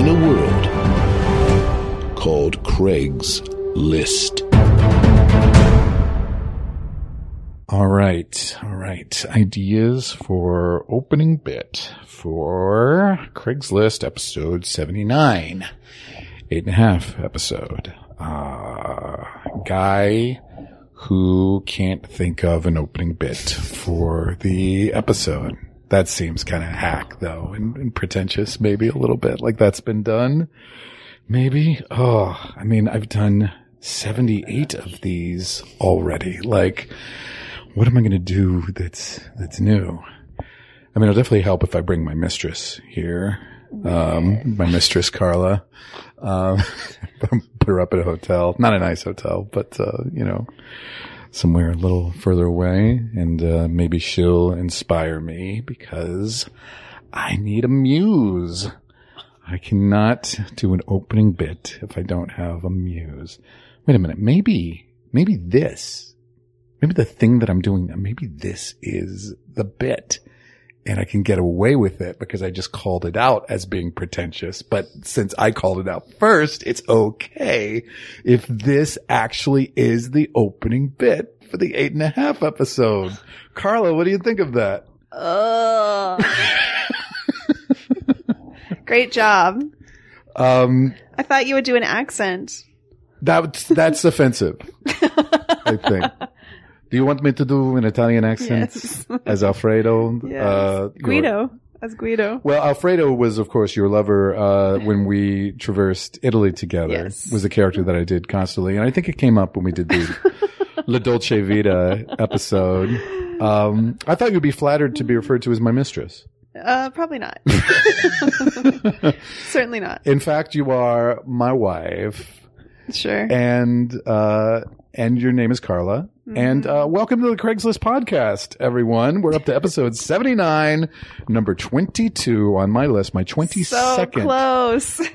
in a world called Craig's List. All right, all right. Ideas for opening bit for Craigslist episode 79. Eight and a half episode. Uh, guy who can't think of an opening bit for the episode. That seems kind of hack though and, and pretentious maybe a little bit like that's been done. Maybe. Oh, I mean, I've done 78 of these already. Like, what am I going to do that's, that's new? I mean, it'll definitely help if I bring my mistress here. Um, my mistress, Carla. Um, put her up at a hotel, not a nice hotel, but, uh, you know, somewhere a little further away and, uh, maybe she'll inspire me because I need a muse. I cannot do an opening bit if I don't have a muse. Wait a minute. Maybe, maybe this, maybe the thing that I'm doing, maybe this is the bit and I can get away with it because I just called it out as being pretentious. But since I called it out first, it's okay if this actually is the opening bit for the eight and a half episode. Carla, what do you think of that? Ugh. Great job. Um, I thought you would do an accent. that, that's offensive, I think. Do you want me to do an Italian accent Yes. as Alfredo? Yes. Uh, Guido. As Guido. Well, Alfredo was, of course, your lover uh, when we traversed Italy together. Yes. Was a character that I did constantly, and I think it came up when we did the La Dolce Vita episode. Um, I thought you'd be flattered to be referred to as my mistress. Uh, probably not. Certainly not. In fact, you are my wife, Sure. and uh, and your name is Carla. And uh, welcome to the Craigslist podcast, everyone. We're up to episode seventy nine, number twenty two on my list. My 22nd. so close.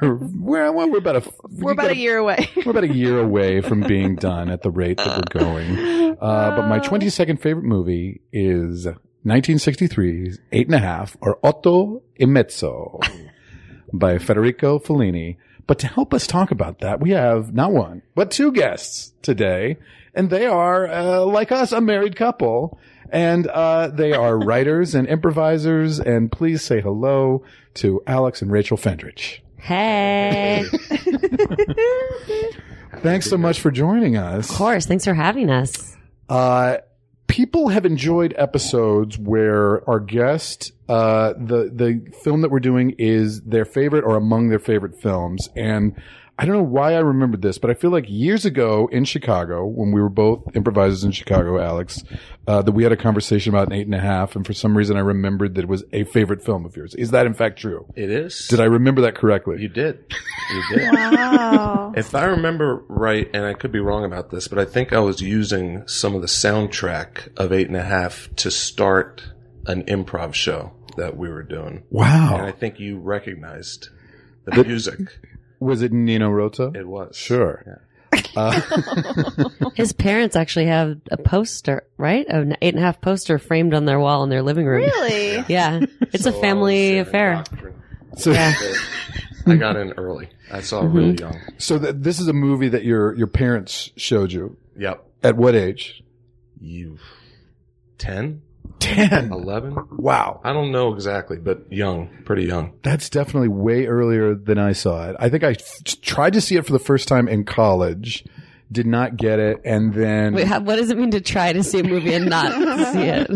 we're, we're, well, we're about a We're about a year away. we're about a year away from being done at the rate that we're going. Uh, but my 22nd favorite movie is 1963's Eight and a Half or Otto e Mezzo by Federico Fellini. But to help us talk about that, we have not one, but two guests today. And they are, uh, like us, a married couple. And, uh, they are writers and improvisers. And please say hello to Alex and Rachel Fendrich. Hey. Thanks so much for joining us. Of course. Thanks for having us. Uh, people have enjoyed episodes where our guest, uh, the, the film that we're doing is their favorite or among their favorite films. And I don't know why I remembered this, but I feel like years ago in Chicago, when we were both improvisers in Chicago, Alex, uh, that we had a conversation about an eight and a half. And for some reason, I remembered that it was a favorite film of yours. Is that in fact true? It is. Did I remember that correctly? You did. You did. wow. if I remember right, and I could be wrong about this, but I think I was using some of the soundtrack of Eight and a Half to start an improv show that we were doing. Wow. And wow. I think you recognized the music. Was it Nino Rota? It was. Sure. Uh, His parents actually have a poster, right? An eight and a half poster framed on their wall in their living room. Really? Yeah. It's So a I was family in affair. so, Yeah. I got in early. I saw it really young. so th- this is a movie that your, your parents showed you. Yep. At what age? You 10, 10. 11? Wow. I don't know exactly, but young, pretty young. That's definitely way earlier than I saw it. I think I f- tried to see it for the first time in college. Did not get it, and then Wait, how, what does it mean to try to see a movie and not see it?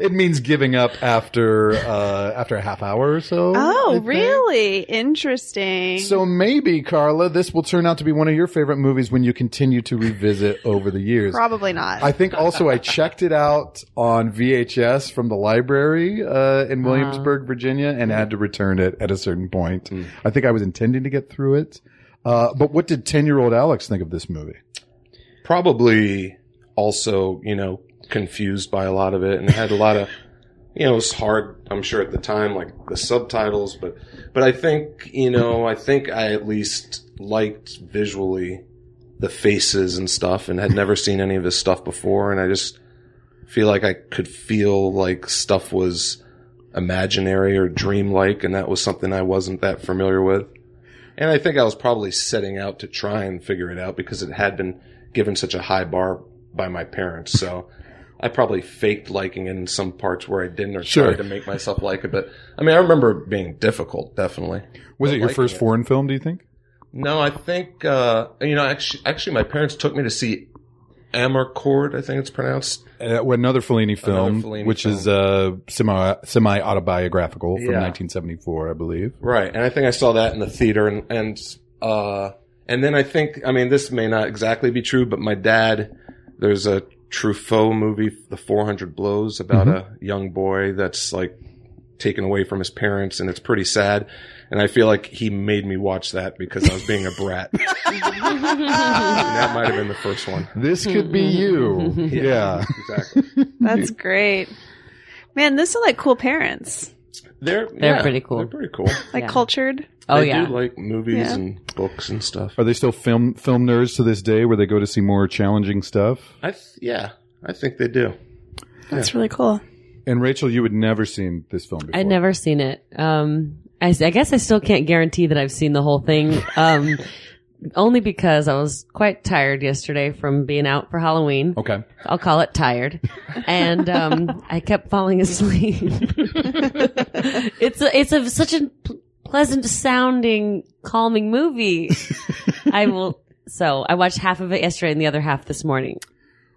it means giving up after uh, after a half hour or so. I Oh, think. really? Interesting. So maybe Carla, this will turn out to be one of your favorite movies when you continue to revisit over the years. Probably not. I think also I checked it out on VHS from the library uh, in Williamsburg, Virginia, and had to return it at a certain point. I think I was intending to get through it. Uh, but what did 10 year old Alex think of this movie? probably also, you know, confused by a lot of it and had a lot of, you know, it was hard, I'm sure at the time, like the subtitles, but, but I think, you know, I think I at least liked visually the faces and stuff and had never seen any of his stuff before. And I just feel like I could feel like stuff was imaginary or dreamlike. And that was something I wasn't that familiar with. And I think I was probably setting out to try and figure it out because it had been given such a high bar by my parents. So I probably faked liking it in some parts where I didn't or Sure. tried to make myself like it. But I mean, I remember it being difficult, definitely. Was it your first it. foreign film, do you think? No, I think, uh, you know, actually, actually my parents took me to see Amarcord, I think it's pronounced. Uh, another Fellini film, Fellini which film. is uh, semi semi autobiographical from Yeah. 1974, I believe. Right. And I think I saw that in the theater and, and, uh, and then I think, I mean, this may not exactly be true, but my dad, there's a Truffaut movie, The 400 Blows, about a young boy that's like taken away from his parents and it's pretty sad. And I feel like he made me watch that because I was being a brat. And that might have been the first one. This could be you. yeah. Exactly. That's great. Man, this are like cool parents. They're, They're yeah, pretty cool. They're pretty cool. Like Yeah. cultured. Oh they yeah. do like movies Yeah. and books and stuff. Are they still film film nerds to this day where they go to see more challenging stuff? I th- yeah, I think they do. That's really cool. And Rachel, you had never seen this film before. I'd never seen it. Um, I, I guess I still can't guarantee that I've seen the whole thing. Um, only because I was quite tired yesterday from being out for Halloween. Okay. I'll call it tired. And, um, I kept falling asleep. it's a, it's a, such a pleasant sounding, calming movie. I will, so I watched half of it yesterday and the other half this morning.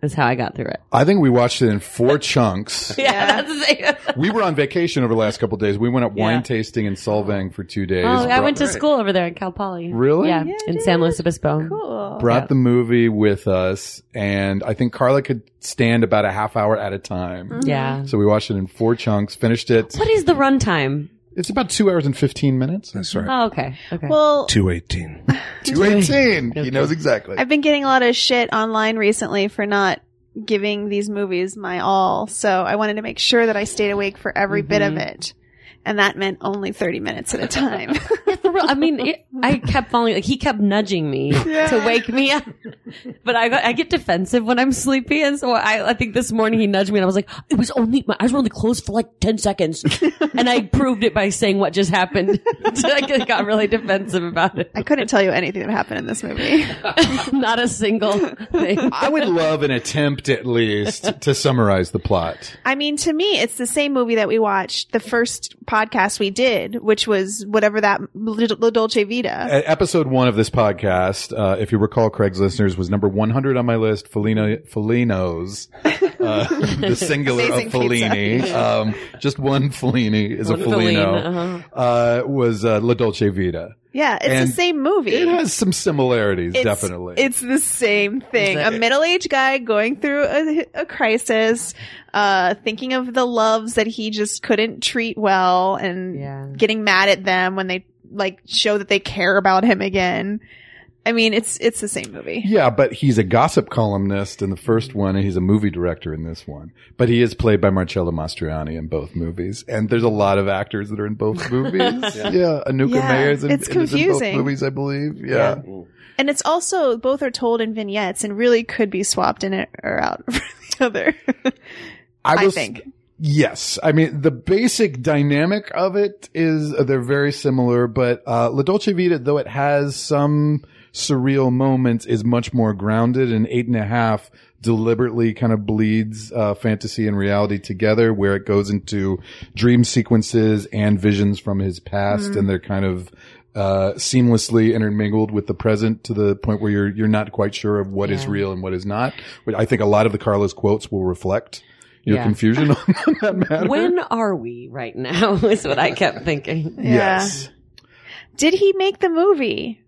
That's how I got through it. I think we watched it in four chunks. Yeah, that's it. We were on vacation over the last couple of days. We went up wine Yeah. tasting in Solvang for two days. Oh, I Brought- went to right. school over there in Cal Poly. Really? Yeah, Yeah, in. San Luis Obispo. Cool. brought Yeah. the movie with us, and I think Carla could stand about a half hour at a time. Yeah. So we watched it in four chunks, finished it. What is the runtime? It's about two hours and 15 minutes. That's right. Oh, okay. Okay. Well, 218. 218. He knows exactly. I've been getting a lot of shit online recently for not giving these movies my all. So I wanted to make sure that I stayed awake for every bit of mm-hmm. it. And that meant only 30 minutes at a time. Yeah, for real. I mean, it, I kept falling. Like he kept nudging me to wake me up, but I got, I get defensive when I'm sleepy, and so I I think this morning he nudged me, and I was like, it was only my eyes were only closed for like ten seconds, and I proved it by saying what just happened. so I got really defensive about it. I couldn't tell you anything that happened in this movie. Not a single thing. I would love an attempt at least to summarize the plot. I mean, to me, it's the same movie that we watched the first podcast we did, which was whatever that La Dolce Vita. Episode one of this podcast, uh, if you recall, Craig's listeners was number 100 on my list. Felino, Felino's, uh, the singular of Amazing Fellini. Um, just one Fellini is One a Fellino. Fellini, Uh, was uh, La Dolce Vita. Yeah, it's And the same movie. It has some similarities, It's- definitely. It's the same thing. Exactly. A middle-aged guy going through a, a crisis, uh, thinking of the loves that he just couldn't treat well and Yeah. getting mad at them when they like show that they care about him again. I mean, it's, it's the same movie. Yeah, but he's a gossip columnist in the first one, and he's a movie director in this one. But he is played by Marcello Mastroianni in both movies, and there's a lot of actors that are in both movies. yeah. Anouk Yeah, Aimée's in, it's is in both movies, I believe. Yeah. And it's also, both are told in vignettes and really could be swapped in it or out for the other. I will s- think. Yes. I mean, the basic dynamic of it is uh, they're very similar, but, uh, La Dolce Vita, though it has some surreal moments, is much more grounded and eight and a half deliberately kind of bleeds, uh, fantasy and reality together where it goes into dream sequences and visions from his past and they're kind of, uh, seamlessly intermingled with the present to the point where you're, you're not quite sure of what is Yeah. real and what is not. But I think a lot of the Carlos quotes will reflect your Yeah. confusion on that matter. When are we right now? Is what I kept thinking. Yeah. Yes. Did he make the movie?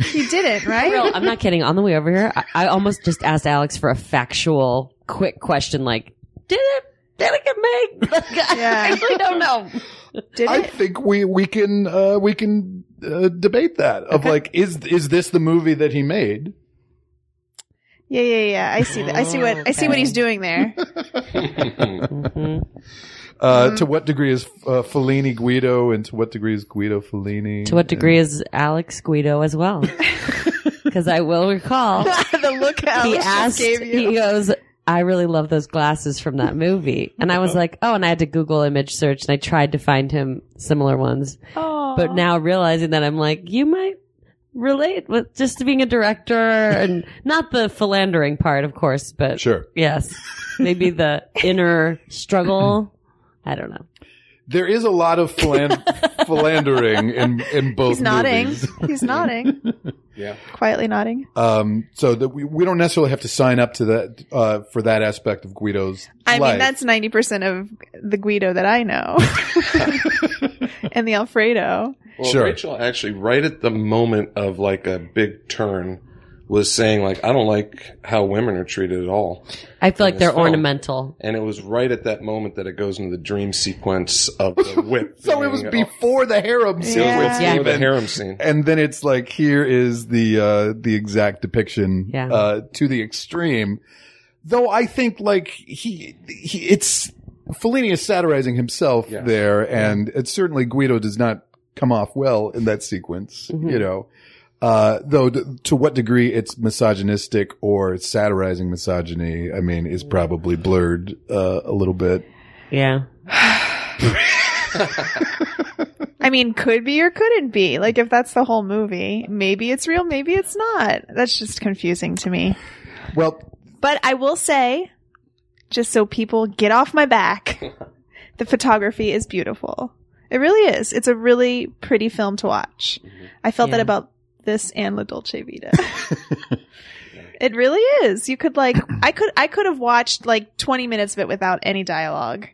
He didn't, right? Real, I'm not kidding. On the way over here, I, I almost just asked Alex for a factual, quick question like, did it, did it get made? Like, I actually don't know. Did I it? think we we can uh, we can uh, debate that of like is is this the movie that he made? Yeah, yeah, yeah. I see that. I see what I see what he's doing there. Mhm. Uh, To what degree is uh, Fellini Guido, and to what degree is Guido Fellini? To what degree is Alex Guido as well? Because I will recall the look Alex he just asked, gave you. he goes, I really love those glasses from that movie. And I was like, oh, and I had to Google image search and I tried to find him similar ones. oh. But now realizing that I'm like, you might relate with just being a director and not the philandering part, of course, but Sure. yes, maybe the inner struggle. I don't know. There is a lot of philan- philandering in in both. he's nodding. movies. He's nodding. Yeah. Quietly nodding. Um, so that we, we don't necessarily have to sign up to that uh, for that aspect of Guido's. I life. mean, that's 90% of the Guido that I know. and the Alfredo. Well, Sure. Rachel actually, right at the moment of like a big turn, was saying like, "I don't like how women are treated at all," I feel like they're film. ornamental. and it was right at that moment that it goes into the dream sequence of the whip. So it was being- before the harem scene. Yeah. with before the Steven. harem scene. and then it's like here is the uh the exact depiction Yeah. uh to the extreme though i think like he, he it's Fellini is satirizing himself Yes. there and it's certainly guido does not come off well in that sequence Mhm. you know uh though to what degree it's misogynistic or it's satirizing misogyny i mean is probably blurred uh a little bit Yeah. I mean, could be or couldn't be. Like, if that's the whole movie, maybe it's real, maybe it's not. That's just confusing to me. well But I will say, just so people get off my back, the photography is beautiful. It really is. It's a really pretty film to watch. I felt that about this and La Dolce Vita. it really is. You could like, I could, I could have watched like 20 minutes of it without any dialogue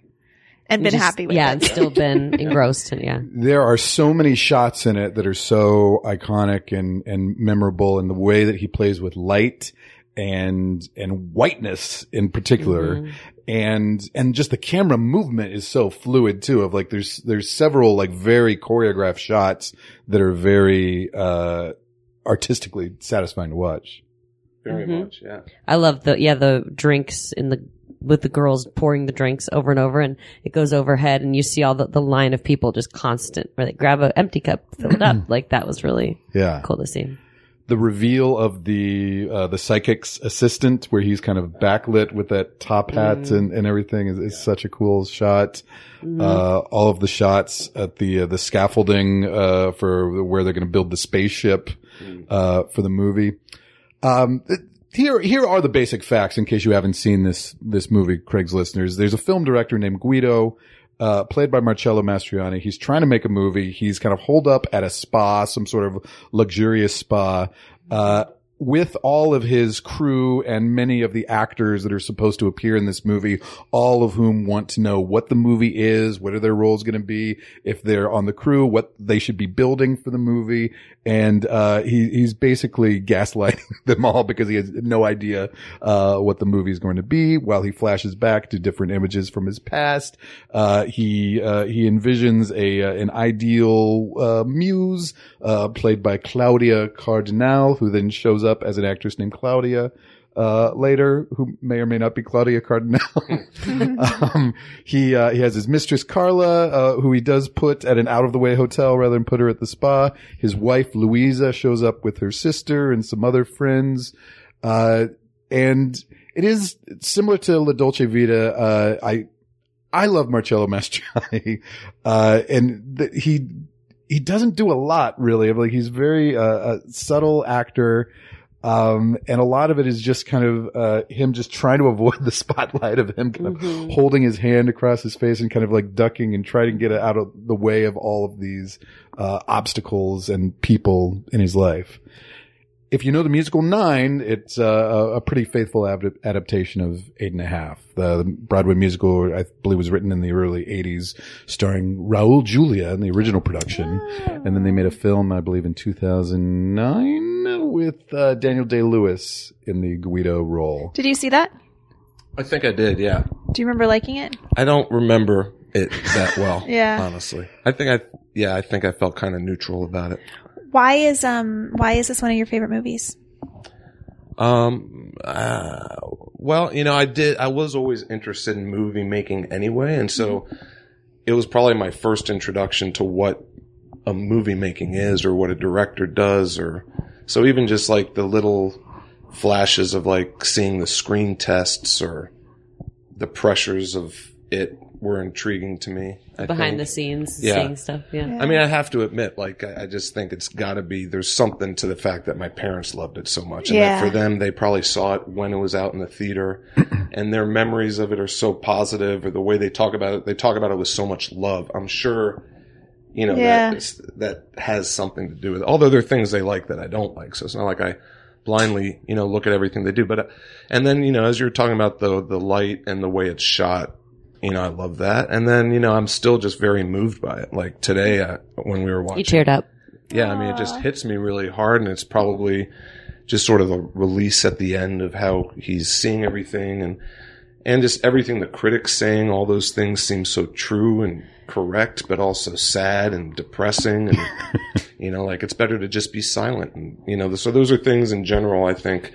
and been Just- happy with it. yeah, it. and still been engrossed. In, yeah. there are so many shots in it that are so iconic and, and memorable and the way that he plays with light and, and whiteness in particular. Mhm. And, and just the camera movement is so fluid too of like there's, there's several like very choreographed shots that are very, uh, artistically satisfying to watch. Very Mhm. much, yeah. I love the yeah the drinks in the with the girls pouring the drinks over and over, and it goes overhead, and you see all the, the line of people just constant where they grab an empty cup, fill it up. like that was really Yeah. cool to see. the reveal of the uh, the psychic's assistant, where he's kind of backlit with that top hat Mm. and, and everything, is, is such a cool shot. Mm-hmm. Uh, all of the shots at the uh, the scaffolding uh, for where they're going to build the spaceship uh, for the movie. Um, here here are the basic facts in case you haven't seen this this movie, Craig's listeners. There's a film director named Guido. Uh, played by Marcello Mastroianni. He's trying to make a movie. He's kind of holed up at a spa, some sort of luxurious spa, uh, with all of his crew and many of the actors that are supposed to appear in this movie, all of whom want to know what the movie is, what are their roles going to be, if they're on the crew, what they should be building for the movie. And, uh, he, he's basically gaslighting them all because he has no idea, uh, what the movie is going to be while he flashes back to different images from his past. Uh, he, uh, he envisions a, uh, an ideal, uh, muse, uh, played by Claudia Cardinale, who then shows up as an actress named Claudia, uh, later, who may or may not be Claudia Cardinale. um, he, uh, he has his mistress Carla, uh, who he does put at an out of the way hotel rather than put her at the spa. His wife Louisa shows up with her sister and some other friends. Uh, and it is similar to La Dolce Vita. Uh, I, I love Marcello Mastroianni, uh, and th- he, he doesn't do a lot really. Like he's very, uh, a subtle actor. Um, and a lot of it is just kind of, uh, him just trying to avoid the spotlight of him kind of Mhm. holding his hand across his face and kind of like ducking and trying to get out of the way of all of these, uh, obstacles and people in his life. If you know the musical Nine, it's uh, a, pretty faithful adaptation of Eight and a Half. The Broadway musical, I believe, was written in the early '80s, starring Raul Julia in the original production, and then they made a film, I believe, in 2009 with uh, Daniel Day Lewis in the Guido role. Did you see that? I think I did. Yeah. Do you remember liking it? I don't remember it that well. Yeah. Honestly, I think I. Yeah, I think I felt kind of neutral about it. Why is um why is this one of your favorite movies? Um. Uh, well, you know, I did. I was always interested in movie making anyway, and so it was probably my first introduction to what a movie making is, or what a director does, or so even just like the little flashes of like seeing the screen tests or the pressures of it were intriguing to me. I Behind think. the scenes, Yeah. seeing stuff. Yeah. Yeah. I mean, I have to admit, like, I, I just think it's got to be. There's something to the fact that my parents loved it so much, and Yeah. that for them, they probably saw it when it was out in the theater, and their memories of it are so positive, or the way they talk about it, they talk about it with so much love. I'm sure, you know, Yeah. that that has something to do with it. Although there are things they like that I don't like, so it's not like I blindly, you know, look at everything they do. But, uh, and then, you know, as you're talking about the the light and the way it's shot, you know, I love that. And then, you know, I'm still just very moved by it. Like today, uh, when we were watching, You cheered up. yeah, I mean, it just hits me really hard, and it's probably just sort of a release at the end of how he's seeing everything, and and just everything the critics saying. All those things seem so true and correct, but also sad and depressing, and you know, like it's better to just be silent. And you know, so those are things in general. I think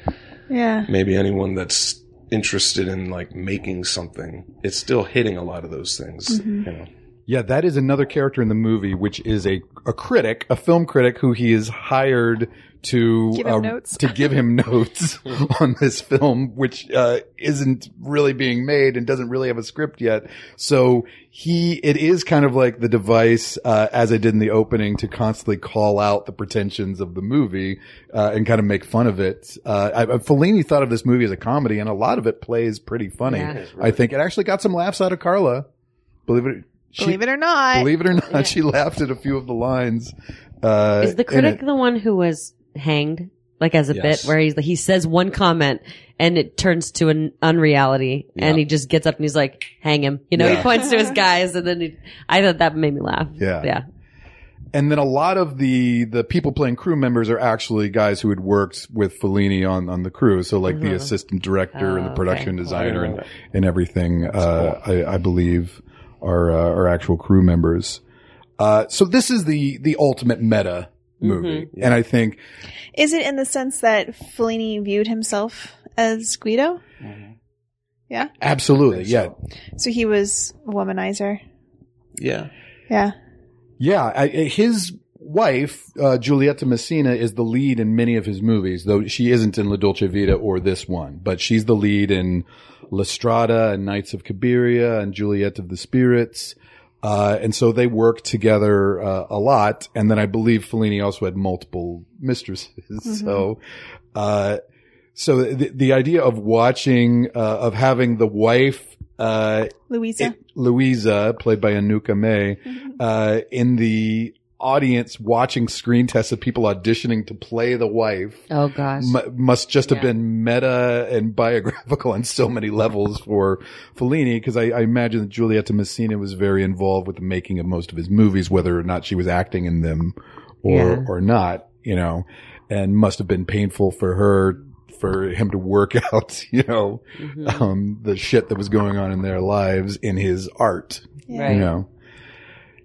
Yeah. maybe anyone that's interested in like making something, it's still hitting a lot of those things. Mm-hmm. You know. Yeah, that is another character in the movie, which is a, a critic, a film critic who he is hired to Give him uh, notes. to give him notes on this film, which uh, isn't really being made and doesn't really have a script yet. So he, it is kind of like the device, uh, as I did in the opening, to constantly call out the pretensions of the movie uh, and kind of make fun of it. Uh, I, Fellini thought of this movie as a comedy, and a lot of it plays pretty funny. Yeah. I think it actually got some laughs out of Carla. Believe it. She, Believe it or not. Believe it or not, she laughed at a few of the lines. Uh, Is the critic it. the one who was hanged? Like as a Yes. bit where he's he says one comment and it turns to an unreality and he just gets up and he's like, hang him. You know, he points to his guys and then he, I thought that made me laugh. Yeah. Yeah. And then a lot of the the people playing crew members are actually guys who had worked with Fellini on on the crew. So like the Mhm. assistant director and the Oh, production okay. designer and Yeah. and everything. Uh, I, I believe are uh, are actual crew members. Uh, so this is the the ultimate meta movie, Mm-hmm. and I think Is it in the sense that Fellini viewed himself as Guido? Yeah? Absolutely, think yeah, so. So he was a womanizer. Yeah. Yeah. Yeah, I, his wife, uh, Giulietta Masina, is the lead in many of his movies, though she isn't in La Dolce Vita or this one, but she's the lead in La Strada and Nights of Cabiria and Juliet of the Spirits. Uh, and so they work together, uh, a lot. And then I believe Fellini also had multiple mistresses. So, uh, so the, the idea of watching, uh, of having the wife, uh, Louisa. it- Louisa, played by Anouk Aimée, uh, in the audience watching screen tests of people auditioning to play the wife Oh gosh. mu- must just have been meta and biographical on so many levels for Fellini because I, I imagine that Giulietta Masina was very involved with the making of most of his movies, whether or not she was acting in them or Yeah. or not, you know, and must have been painful for her for him to work out, you know, Mhm. um, the shit that was going on in their lives in his art, Yeah. Right. you know.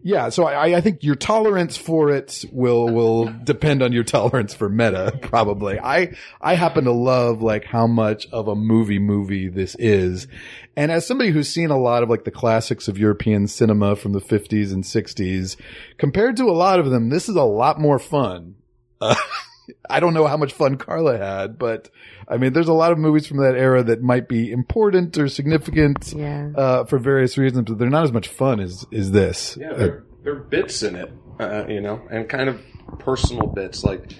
Yeah, so I, I think your tolerance for it will will depend on your tolerance for meta, probably. I I happen to love like how much of a movie movie this is, and as somebody who's seen a lot of like the classics of European cinema from the fifties and sixties, compared to a lot of them, this is a lot more fun. Uh, I don't know how much fun Carla had, but I mean, there's a lot of movies from that era that might be important or significant Yeah. uh, for various reasons, but they're not as much fun as as this. Yeah, Uh, there, there are bits in it, uh, you know, and kind of personal bits, like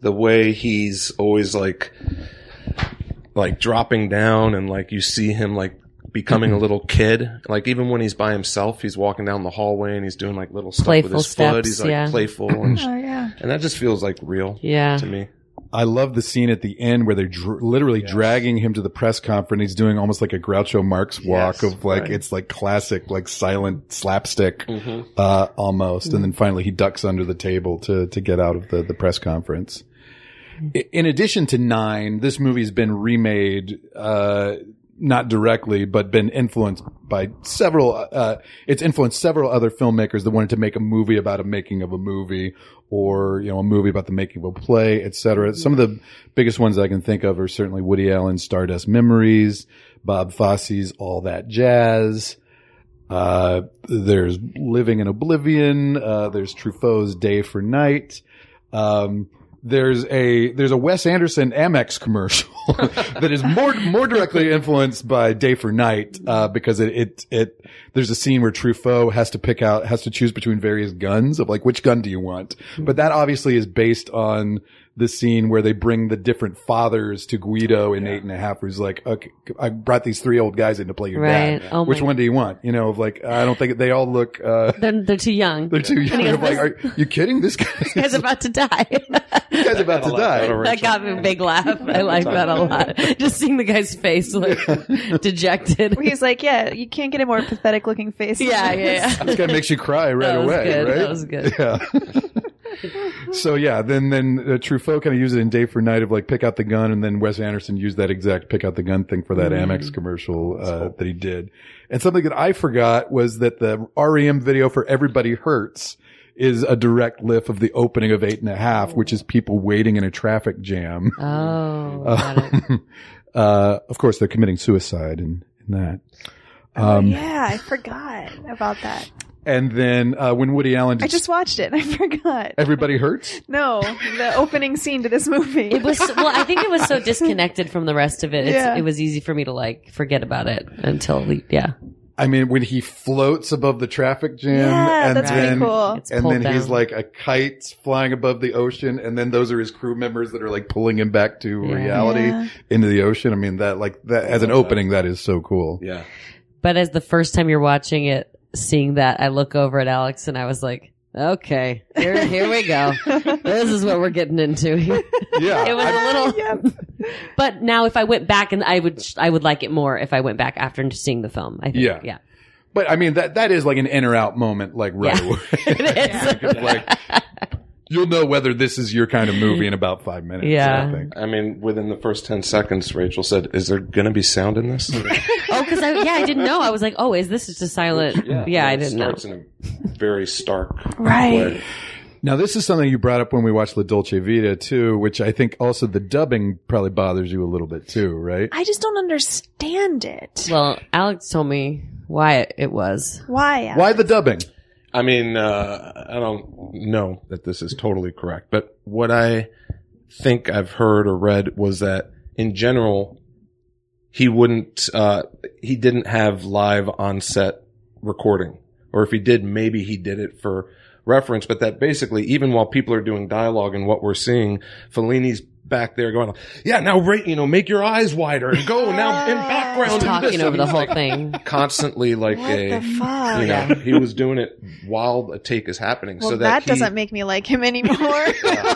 the way he's always like, like dropping down, and like you see him like becoming a little kid. Like even when he's by himself, he's walking down the hallway and he's doing like little stuff with Playful his foot. He's like yeah. playful, and, Oh yeah. and that just feels like real Yeah. to me. I love the scene at the end where they're dr- literally dragging him to the press conference. He's doing almost like a Groucho Marx walk Yes, of like right. it's like classic, like silent slapstick, Mhm. uh, almost. And then finally he ducks under the table to to get out of the the press conference. I- In addition to Nine, this movie's been remade. Uh, not directly, but been influenced by several, uh, it's influenced several other filmmakers that wanted to make a movie about a making of a movie or, you know, a movie about the making of a play, et cetera. Some of the biggest ones I can think of are certainly Woody Allen's Stardust Memories, Bob Fosse's All That Jazz. Uh, there's Living in Oblivion. Uh, there's Truffaut's Day for Night. Um, there's a there's a Wes Anderson Amex commercial that is more more directly influenced by Day for Night uh, because it, it it there's a scene where Truffaut has to pick out has to choose between various guns of like which gun do you want, but that obviously is based on the scene where they bring the different fathers to Guido in eight and a half, where he's like, okay, I brought these three old guys in to play your Right. dad. Oh Which one do you want? You know, of like, I don't think they all look, uh, They're, they're too young. they're too young. goes, like, are you kidding? This guy, This guy's about to die. this guy's about to die. that got me a big laugh. I like that a lot. Just seeing the guy's face like dejected. Where he's like, yeah, you can't get a more pathetic looking face. Yeah, this. yeah, yeah. This guy makes you cry right That was away, good. right? That was good. Yeah. so yeah, then then uh, Truffaut kind of used it in Day for Night of like pick out the gun, and then Wes Anderson used that exact pick out the gun thing for that Mm-hmm. Amex commercial uh, that he did. And something that I forgot was that the REM video for Everybody Hurts is a direct lift of the opening of Eight and a Half, which is people waiting in a traffic jam. Oh, got it. uh, of course, they're committing suicide in, in that. Oh, Um, yeah, I forgot about that. And then uh, when Woody Allen did I just watched it. and I forgot. Everybody Hurts. No, the opening scene to this movie. It was well. I think it was so disconnected from the rest of it. It's, Yeah. It was easy for me to like forget about it until we, yeah. I mean, when he floats above the traffic jam, Yeah, and that's pretty cool. It's and pulled then he's like a kite flying above the ocean, and then those are his crew members that are like pulling him back to Yeah. reality Yeah. into the ocean. I mean, that like that as an opening, that is so cool. Yeah. But as the first time you're watching it, seeing that, I look over at Alex and I was like, okay, here, here we go. this is what we're getting into. here. Yeah, it was a little, Yep. but now if I went back and I would, I would like it more if I went back after seeing the film. I think. Yeah. Yeah. but I mean that that is like an in or out moment, like right Yeah. away. It is. like you'll know whether this is your kind of movie in about five minutes. Yeah. I think. I mean, within the first 10 seconds, Rachel said, Is there going to be sound in this? Because I, yeah, I didn't know. I was like, oh, is this just a silent? Yeah, I didn't know. starts in a very stark Right. way. Now, this is something you brought up when we watched La Dolce Vita too, which I think also the dubbing probably bothers you a little bit too, right? I just don't understand it. Well, Alex told me why it, it was. Why? Alex? Why the dubbing? I mean, uh, I don't know that this is totally correct, but what I think I've heard or read was that in general, he wouldn't, uh, he didn't have live on set recording. Or if he did, maybe he did it for reference, but that basically, even while people are doing dialogue and what we're seeing, Fellini's back there going, yeah, now, rate, you know, make your eyes wider and go now in background. and Talking over the whole like thing. Constantly like What a, the fuck? you know, he was doing it while a take is happening. well, so that, that, he, doesn't make me like him anymore.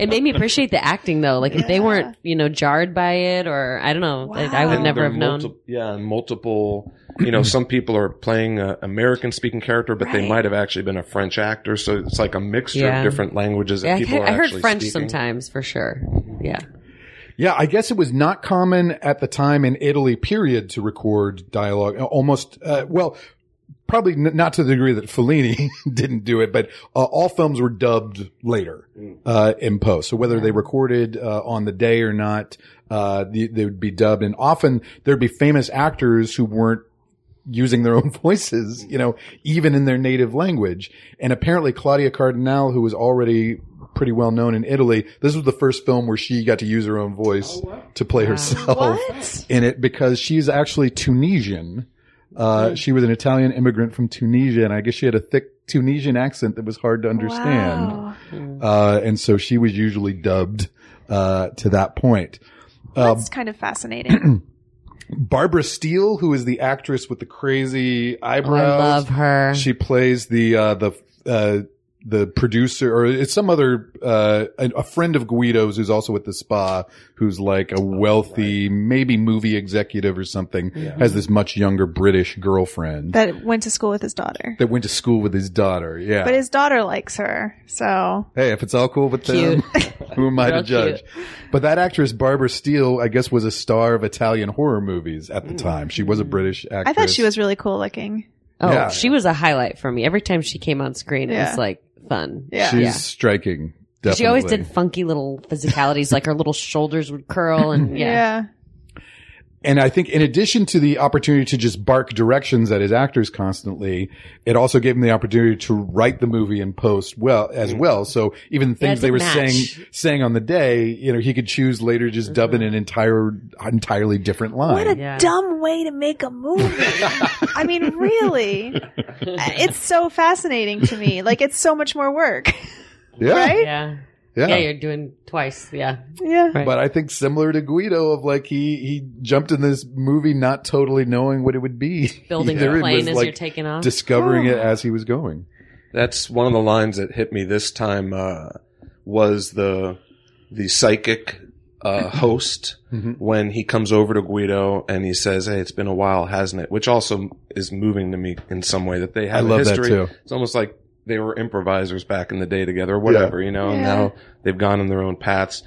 It made me appreciate the acting though. Like if they weren't, you know, jarred by it or I don't know, like, I would Wow. never have are known. Yeah, and multiple. You know, some people are playing an American speaking character, but they might have actually been a French actor. So it's like a mixture Yeah. of different languages that Yeah, I, people heard, are I heard actually French speaking. sometimes for sure. Yeah. Yeah, I guess it was not common at the time in Italy period to record dialogue. Almost, uh, well, probably n- not to the degree that Fellini didn't do it, but uh, all films were dubbed later uh, in post. So whether they recorded uh, on the day or not, uh, they, they would be dubbed, and often there'd be famous actors who weren't using their own voices, you know, even in their native language. And apparently Claudia Cardinale, who was already pretty well known in Italy. This was the first film where she got to use her own voice to play herself What? in it because she's actually Tunisian. Uh, she was an Italian immigrant from Tunisia, and I guess she had a thick Tunisian accent that was hard to understand. Wow. Uh, and so she was usually dubbed uh, to that point. Uh, That's kind of fascinating. Barbara Steele, who is the actress with the crazy Oh, I love her. she plays the uh, the uh, the producer, or it's some other uh, a, a friend of Guido's who's also at the spa, who's like a wealthy, maybe movie executive or something, has this much younger British girlfriend that, that went to school with his daughter. That went to school with his daughter. Yeah. But his daughter likes her, so Hey, if it's all cool with them, who am I to Real judge? But that actress, Barbara Steele, I guess was a star of Italian horror movies at the time. She was a British actress. I thought she was really cool looking. oh, yeah. she was a highlight for me. Every time she came on screen, it was like fun. Yeah. She's Yeah. striking. Definitely. She always did funky little physicalities, like her little shoulders would curl, and Yeah. yeah, And I think in addition to the opportunity to just bark directions at his actors constantly, it also gave him the opportunity to write the movie and post well as mm. well. So even things they were did saying saying on the day, you know, he could choose later to just dub in mm-hmm. an entire entirely different line. What a Yeah. dumb way to make a movie. I mean, really. It's so fascinating to me. Like, it's so much more work. yeah. right? yeah, Yeah. yeah. You're doing twice. Yeah, Yeah. Right. But I think similar to Guido of like he he jumped in this movie not totally knowing what it would be. building either. the plane was, as like, you're taking off. discovering it as he was going. That's one of the lines that hit me this time. Uh, was the the psychic uh, host Mhm. when he comes over to Guido and he says, "Hey, it's been a while, hasn't it?" Which also is moving to me in some way that they have I a love that history. too. It's almost like they were improvisers back in the day together, or whatever, you know. And now they've gone in their own paths.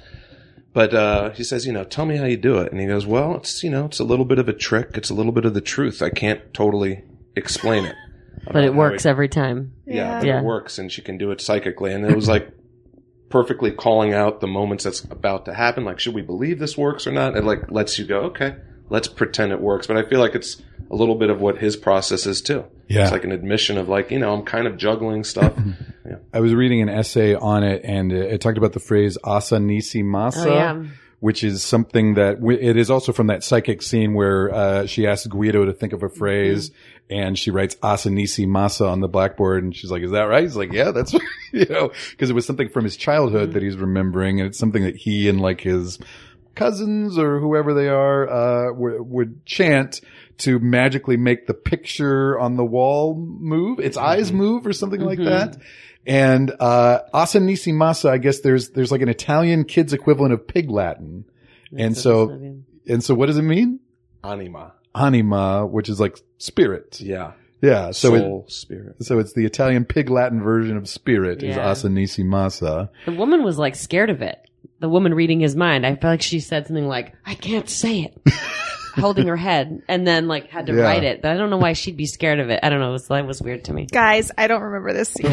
But uh, he says, you know, tell me how you do it. And he goes, well, it's you know, it's a little bit of a trick. It's a little bit of the truth. I can't totally explain it. but it works he- every time. yeah, Yeah. Yeah. it works, and she can do it psychically. And it was like perfectly calling out the moments that's about to happen. Like, should we believe this works or not? It like lets you go, okay, let's pretend it works. But I feel like it's a little bit of what his process is too. Yeah. it's like an admission of like, you know, I'm kind of juggling stuff. yeah. I was reading an essay on it, and it, it talked about the phrase "asa nisi masa," Oh, yeah. which is something that w- it is also from that psychic scene where uh, she asks Guido to think of a phrase, and she writes "asa nisi masa" on the blackboard, and she's like, "Is that right?" He's like, "Yeah, that's you know," because it was something from his childhood that he's remembering, and it's something that he and like his cousins or whoever they are uh, w- would chant to magically make the picture on the wall move, its eyes move, or something like that. And uh, Asa Nisi Masa, I guess there's there's like an Italian kids equivalent of Pig Latin, and so and so what does it mean? Anima, Anima, which is like spirit. yeah, Yeah. So it, soul, spirit. so it's the Italian Pig Latin version of spirit is Yeah. Asa Nisi Masa. The woman was like scared of it. The woman reading his mind. I feel like she said something like, I can't say it. Holding her head and then like had to Yeah. write it. But I don't know why she'd be scared of it. I don't know. It was, that was weird to me. Guys, I don't remember this scene.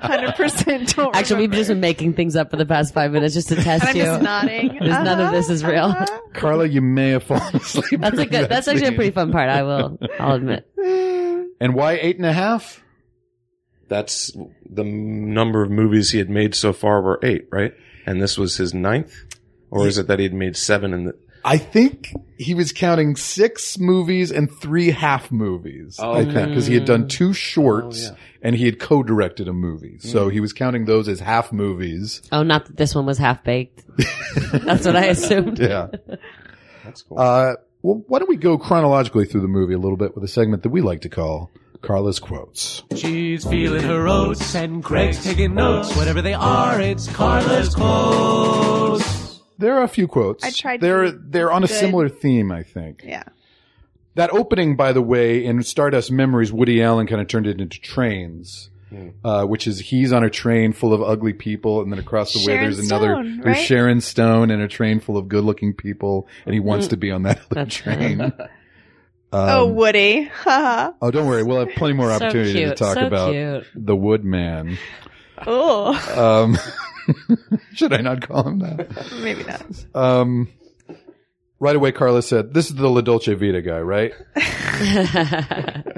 100% don't Actually, we've just been making things up for the past five minutes just to test I'm you. just nodding. Because none of this is real. Uh-huh. Carla, you may have fallen asleep. That's a good, that that's actually a pretty fun part. I will, I'll admit. And why eight and a half? That's the number of movies he had made so far were eight, right? And this was his ninth, or is it that he had made seven in the? I think he was counting six movies and three half movies. Oh, I think okay. because he had done two shorts Oh, yeah. and he had co-directed a movie, so he was counting those as half movies. Oh, not that this one was half baked. That's what I assumed. Yeah. That's cool. Uh, well, why don't we go chronologically through the movie a little bit with a segment that we like to call Carla's quotes. She's feeling her oats, and Craig's taking notes. Whatever they are, it's Carla's quotes. There are a few quotes. I tried They're they're on a good. similar theme, I think. Yeah. That opening, by the way, in Stardust Memories, Woody Allen kind of turned it into trains. Uh, which is he's on a train full of ugly people, and then across the way Sharon there's another Stone, there's? Sharon Stone and a train full of good-looking people, and he wants to be on that other train. Um, oh, Woody. Haha. oh, don't worry, we'll have plenty more So opportunity to talk so about cute. the Woodman. oh, Um, should I not call him that? maybe not. Um, right away, Carla said, "This is the La Dolce Vita guy, right?"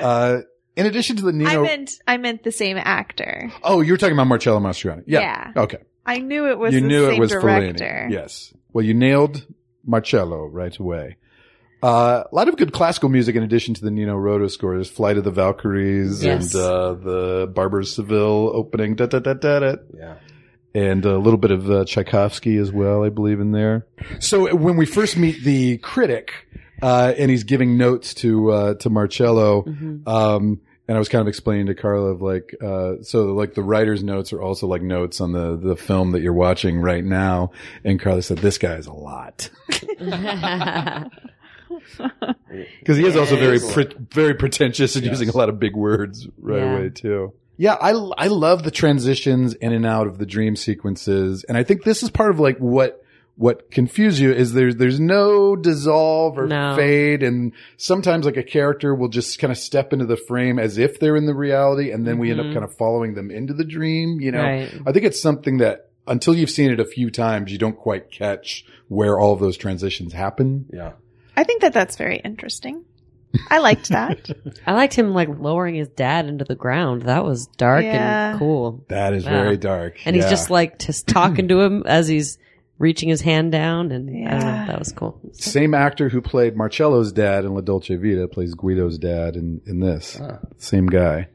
Uh, in addition to the Nino. I meant I meant the same actor. oh, you were talking about Marcello Mastroianni. Yeah. Yeah. Okay. I knew it was you knew it was director. Fellini. Yes. Well, you nailed Marcello right away. Uh, a lot of good classical music in addition to the Nino Rota score. There's Flight of the Valkyries Yes. and uh, the Barber's Seville opening. Da, da, da, da, da. Yeah. and a little bit of uh, Tchaikovsky as well, I believe, in there. So when we first meet the critic, uh, and he's giving notes to uh, to Marcello, um, and I was kind of explaining to Carla of like, uh, so like the writer's notes are also like notes on the the film that you're watching right now, and Carla said this guy is a lot because he is also very pre- very pretentious and using a lot of big words right Yeah. away too. Yeah, I I love the transitions in and out of the dream sequences, and I think this is part of like what what confuse you is there's there's no dissolve or No. fade, and sometimes like a character will just kind of step into the frame as if they're in the reality, and then we end up Mhm. kind of following them into the dream. You know, Right. I think it's something that until you've seen it a few times, you don't quite catch where all of those transitions happen. Yeah. I think that that's very interesting. I liked that. I liked him like lowering his dad into the ground. That was dark Yeah. and cool. That is Yeah. very dark, And he's Yeah. just like just talking to him as he's reaching his hand down, and I don't know, Yeah. that was cool. Same actor who played Marcello's dad in La Dolce Vita plays Guido's dad in, in this. Ah. Same guy.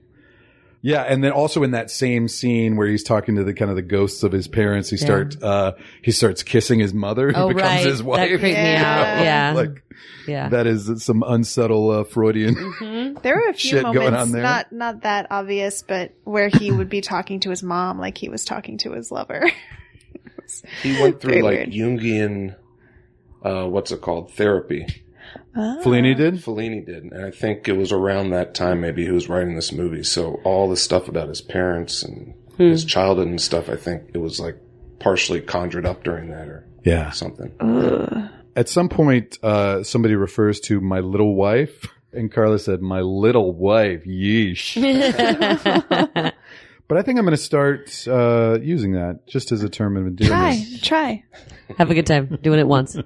Yeah, and then also in that same scene where he's talking to the kind of the ghosts of his parents, he Yeah. start uh he starts kissing his mother who Oh, becomes right. his That wife. creeped me out. Yeah. Like Yeah. that is some unsubtle uh, Freudian. Mhm. There were a few Shit going moments, on there. not not that obvious, but where he would be talking to his mom like he was talking to his lover. He went through Very like weird. Jungian, uh, what's it called? Therapy. Ah. Fellini did? Fellini did. And I think it was around that time maybe he was writing this movie. So all the stuff about his parents and Hmm. his childhood and stuff, I think it was like partially conjured up during that or Yeah. something. Ugh. At some point uh somebody refers to my little wife and Carla said, My little wife, yeesh. But I think I'm going to start uh, using that just as a term of endearment. Try, try. Have a good time doing it once.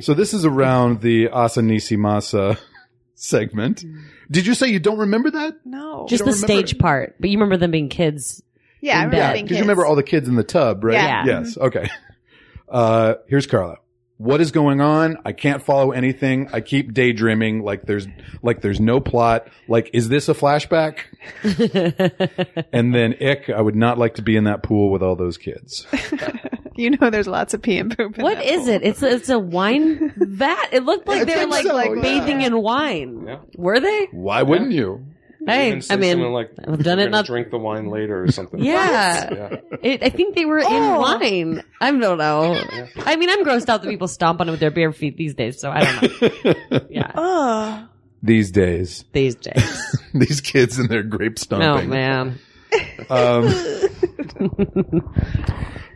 So this is around the Asanisi Nisimasa segment. Did you say you don't remember that? No. Just the remember- stage part, but you remember them being kids. yeah, I remember bed. Yeah, being because you remember all the kids in the tub, right? Yeah. Yes. Okay. Uh, here's Carla. What is going on? I can't follow anything. I keep daydreaming like there's like there's no plot. Like, is this a flashback? and then ick, I would not like to be in that pool with all those kids. You know, there's lots of pee and poop. In What that is pool. it? It's a, it's a wine vat. It looked like they were like, so, like yeah. bathing in wine. Yeah. Were they? Why wouldn't you? Hey, I mean, like, I've done it not- drink the wine later or something. Yeah. Yeah. It, I think they were Oh. in wine. I don't know. I mean, I'm grossed out that people stomp on it with their bare feet these days, so I don't know. Yeah, Oh, These days, these days. these kids and their grape stomping. Oh man. Um,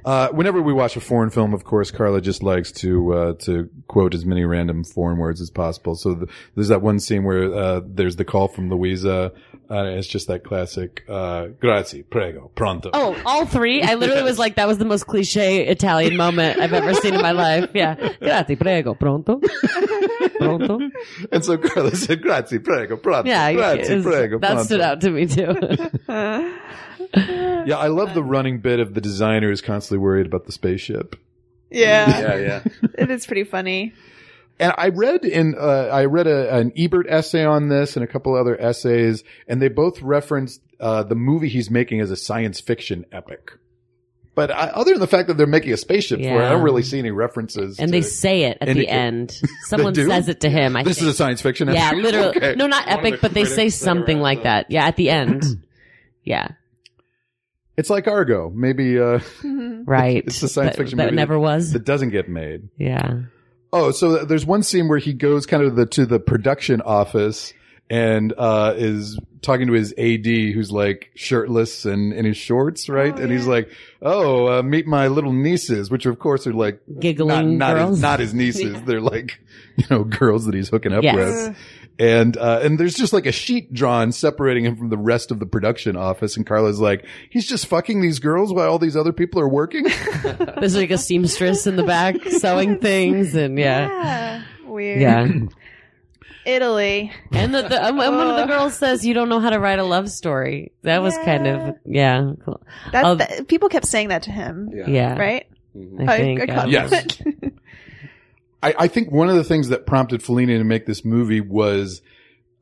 uh, whenever we watch a foreign film, of course, Carla just likes to uh, to quote as many random foreign words as possible. So th there's that one scene where uh, there's the call from Louisa. Uh, it's just that classic uh, "Grazie, prego, pronto." Oh, all three. I literally was like, that was the most cliche Italian moment I've ever seen in my life. Yeah. Grazie, prego, pronto. Pronto. And so Carla said, "Grazie, prego, pronto." Yeah, grazie, was- prego, that pronto. stood out to me too. Yeah, I love the running bit of the designer is constantly worried about the spaceship. yeah. Yeah, yeah. It is pretty funny. And I read in uh, I read a, an Ebert essay on this and a couple other essays, and they both referenced uh, the movie he's making as a science fiction epic. But I, other than the fact that they're making a spaceship for it, I don't really see any references. and to they say it at the indicate- end. Someone says it to him. I this think. is a science fiction. yeah, epic? literally. Okay. No, not One epic, the but they say critics that are something like that. Yeah, at the end. yeah, It's like Argo. Maybe uh, right. it's a science That- fiction that movie never was. that doesn't get made. yeah. Oh, so there's one scene where he goes kind of the, to the production office and uh, is talking to his AD, who's like shirtless and in his shorts, right? Oh, and he's like, "Oh, uh, meet my little nieces," which of course are like Giggling not girls. his not his nieces. They're like you know girls that he's hooking up Yes. with. And uh, and there's just like a sheet drawn separating him from the rest of the production office. And Carla's like, he's just fucking these girls while all these other people are working. There's like a seamstress in the back sewing things, and yeah, Yeah. Weird. yeah. Italy. And the, the um, and one of the girls says you don't know how to write a love story. That was kind of yeah, cool. That, Oh. that- people kept saying that to him, Yeah. yeah. right? Mhm. I think. caught um, Yes. I, I think one of the things that prompted Fellini to make this movie was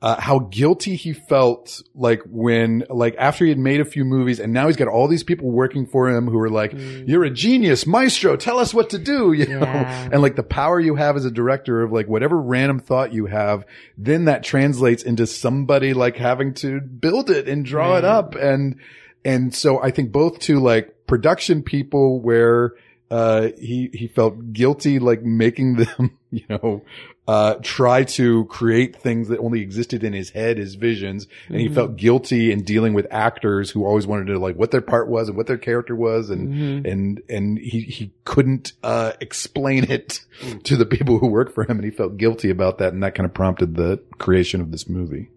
uh, how guilty he felt like when like after he had made a few movies and now he's got all these people working for him who are like you're a genius maestro tell us what to do you know? And like the power you have as a director of like whatever random thought you have then that translates into somebody like having to build it and draw it up. And and so I think both to like production people where uh, he, he felt guilty, like making them, you know, uh, try to create things that only existed in his head, his visions. And he felt guilty in dealing with actors who always wanted to know like what their part was and what their character was. And, and, and he, he couldn't, uh, explain it to the people who worked for him. And he felt guilty about that. And that kind of prompted the creation of this movie.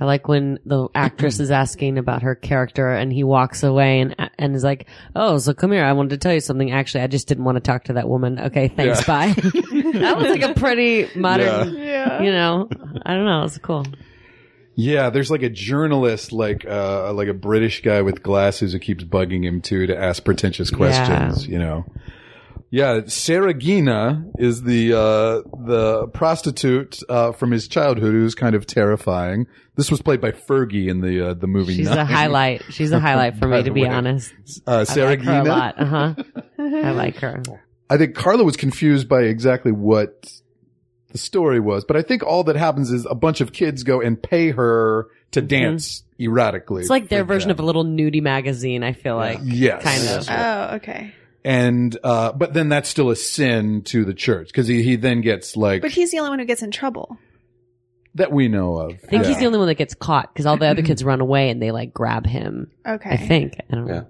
I like when the actress is asking about her character and he walks away and and is like, "Oh, so come here. I wanted to tell you something. Actually, I just didn't want to talk to that woman. Okay, thanks. Bye." that was like a pretty modern, yeah. you know. I don't know. It's cool. Yeah, there's like a journalist, like uh, like a British guy with glasses who keeps bugging him too to ask pretentious questions. You know. Yeah, Saragina is the uh, the prostitute uh, from his childhood who's kind of terrifying. This was played by Fergie in the uh, the movie. She's Nine. a highlight. She's a highlight for me, to be way. honest. Uh, I like her a Saragina. lot. Uh huh. I like her. I think Carla was confused by exactly what the story was, but I think all that happens is a bunch of kids go and pay her to dance erratically. Mm-hmm. It's like their version them. of a little nudie magazine. I feel like. Yes. Kind of. Oh, okay. And uh but then that's still a sin to the church because he, he then gets like But he's the only one who gets in trouble. that we know of I think he's the only one that gets caught because all the other kids run away and they like grab him. Okay. I think. I don't know. Yeah.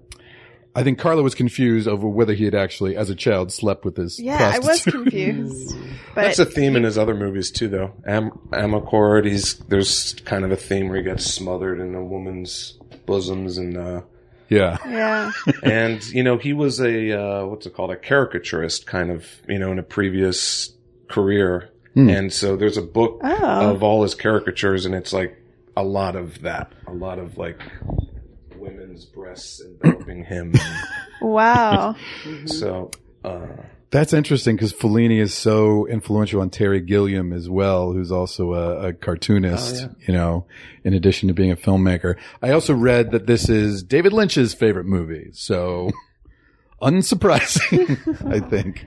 i think carla was confused over whether he had actually as a child slept with his Yeah, I was prostitute. confused. But That's a theme in his other movies too, though. Am- Amarcord, he's there's kind of a theme where he gets smothered in a woman's bosoms, and uh, yeah yeah. and you know he was a uh, what's it called a caricaturist kind of you know in a previous career, Hmm. and so there's a book Oh. of all his caricatures, and it's like a lot of that, a lot of like women's breasts enveloping him. Wow. so uh, that's interesting because Fellini is so influential on Terry Gilliam as well, who's also a, a cartoonist, Oh, you know, in addition to being a filmmaker. I also read that this is David Lynch's favorite movie. So unsurprising, I think.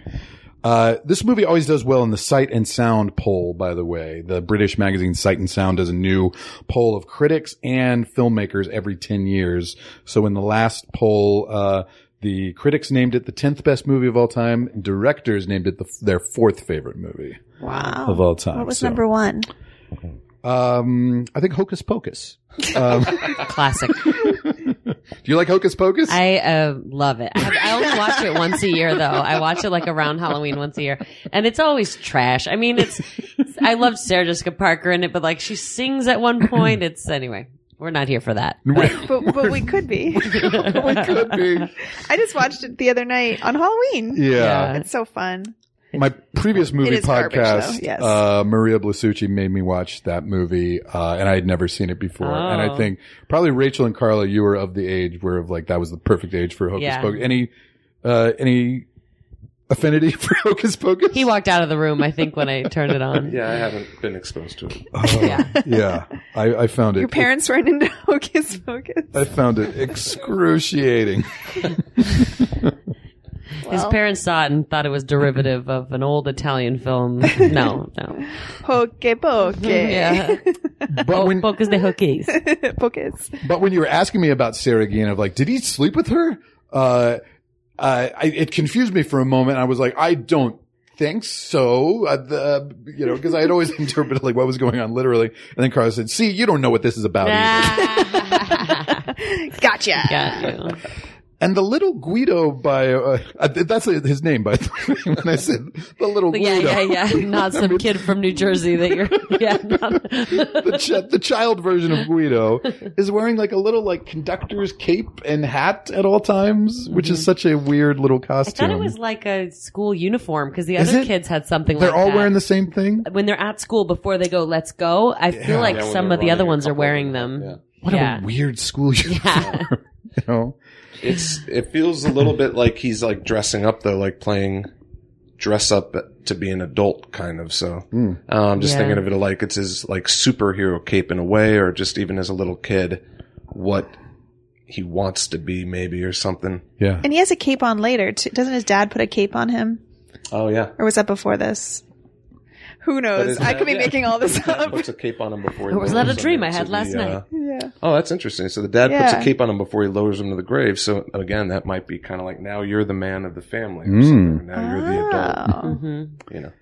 Uh, this movie always does well in the Sight and Sound poll, by the way. The British magazine Sight and Sound does a new poll of critics and filmmakers every 10 years. So in the last poll, uh, the critics named it the 10th best movie of all time. Directors named it the, their fourth favorite movie Wow. of all time. What was So, number one? Um, I think Hocus Pocus. Um, Classic. do you like Hocus Pocus? I uh, love it. I, I only watch it once a year, though. I watch it like around Halloween once a year, and it's always trash. I mean, it's. I loved Sarah Jessica Parker in it, but like she sings at one point. It's anyway. We're not here for that. But, but we could be. we could be. I just watched it the other night on Halloween. Yeah. Yeah. It's so fun. My previous movie is garbage, podcast, yes. uh, Maria Blasucci made me watch that movie, uh, and I had never seen it before. And I Oh. think probably Rachel and Carla, you were of the age where of like that was the perfect age for Hocus Yeah. Pocus. Any, uh, any affinity for Hocus Pocus? He walked out of the room, I think, when I turned it on. yeah, I haven't been exposed to it. Oh, Yeah. yeah. I, I found it. Your parents weren't into Hocus Pocus. I found it excruciating. His parents saw it and thought it was derivative of an old Italian film. No, no. Hoke Poke. Yeah. But when, Focus the hookies. Pocus. But when you were asking me about Saragina, of like, did he sleep with her? Uh, uh, I, it confused me for a moment. I was like, I don't think so. Uh, the, you know, because I had always interpreted like what was going on literally. And then Carla said, "See, you don't know what this is about." either." Gotcha. Got you. And the little Guido by, uh, uh, that's his name, by the way, when I said the little Yeah, Guido. yeah, yeah. yeah. Not some kid from New Jersey that you're. Yeah. Not, the, ch- the child version of Guido is wearing like a little like conductor's cape and hat at all times, which is such a weird little Mm-hmm. I costume. thought it was like a school uniform because the other kids had something like that. They're like all that. wearing the same thing. when they're at school before they go, let's go. I feel Yeah. like Yeah, some of the other ones are wearing them, them. yeah. What Yeah. a weird school uniform. you know? It's it feels a little bit like he's like dressing up though, like playing dress up to be an adult kind of. So uh, I'm just Yeah. thinking of it like it's his like superhero cape in a way, or just even as a little kid, what he wants to be maybe or something. Yeah. And he has a cape on later. Too. Doesn't his dad put a cape on him? Oh yeah. Or was that before this? Who knows? I could be yeah. making all this His dad up. puts a cape on him before. he Or was that a dream I into had the, last uh, night? Yeah. Oh, that's interesting. So the dad puts a cape on him before he lowers him to the grave. So again, that might be kind of like now you're the man of the family, or Mm. something. Now you're the adult. Oh. hmm You know.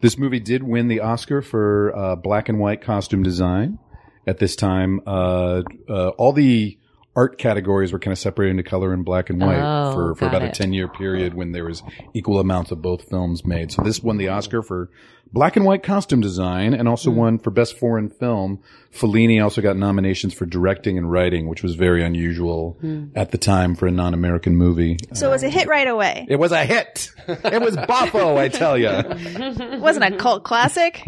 This movie did win the Oscar for uh, black and white costume design. At this time, uh, uh, all the art categories were kind of separated into color and black and white Oh, for, for got about a 10 year period when there was equal amounts of both films made. So this won the Oscar for black and white costume design and also Hmm. won for best foreign film. Fellini also got nominations for directing and writing, which was very unusual Hmm. at the time for a non-American movie. So it was a hit right away. It was a hit. It was Boffo, I tell you. It wasn't a cult classic.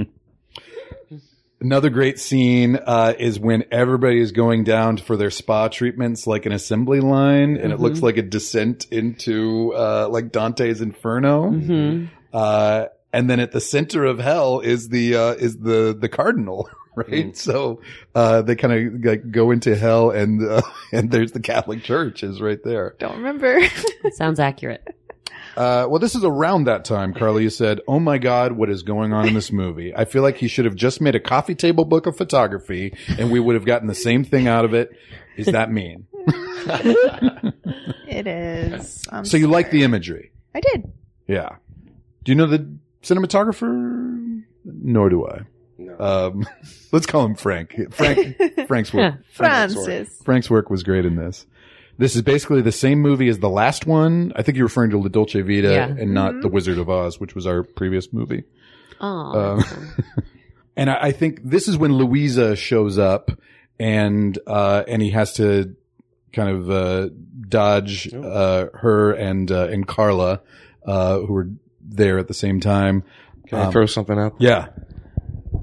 Another great scene uh, is when everybody is going down for their spa treatments, like an assembly line, and it looks like a descent into uh, like Dante's Inferno. Uh, and then at the center of hell is the uh, is the the cardinal, right? So uh, they kind of like go into hell, and uh, and there's the Catholic Church is right there. Don't remember. Sounds accurate. Uh, well, this is around that time, Carly. You said, "Oh my God, what is going on in this movie?" I feel like he should have just made a coffee table book of photography, and we would have gotten the same thing out of it. Is that mean? it is. I'm So you like the imagery? I did. Yeah. Do you know the cinematographer? Nor do I. No. Um, let's call him Frank. Frank. Frank's work. Francis. Frank's work was great in this. This is basically the same movie as the last one. I think you're referring to La Dolce Vita Yeah. and not The Wizard of Oz, which was our previous movie. Oh, Um, and I, I think this is when Louisa shows up and, uh, and he has to kind of, uh, dodge, uh, her and, uh, and Carla, uh, who were there at the same time. Can I throw something out? Yeah.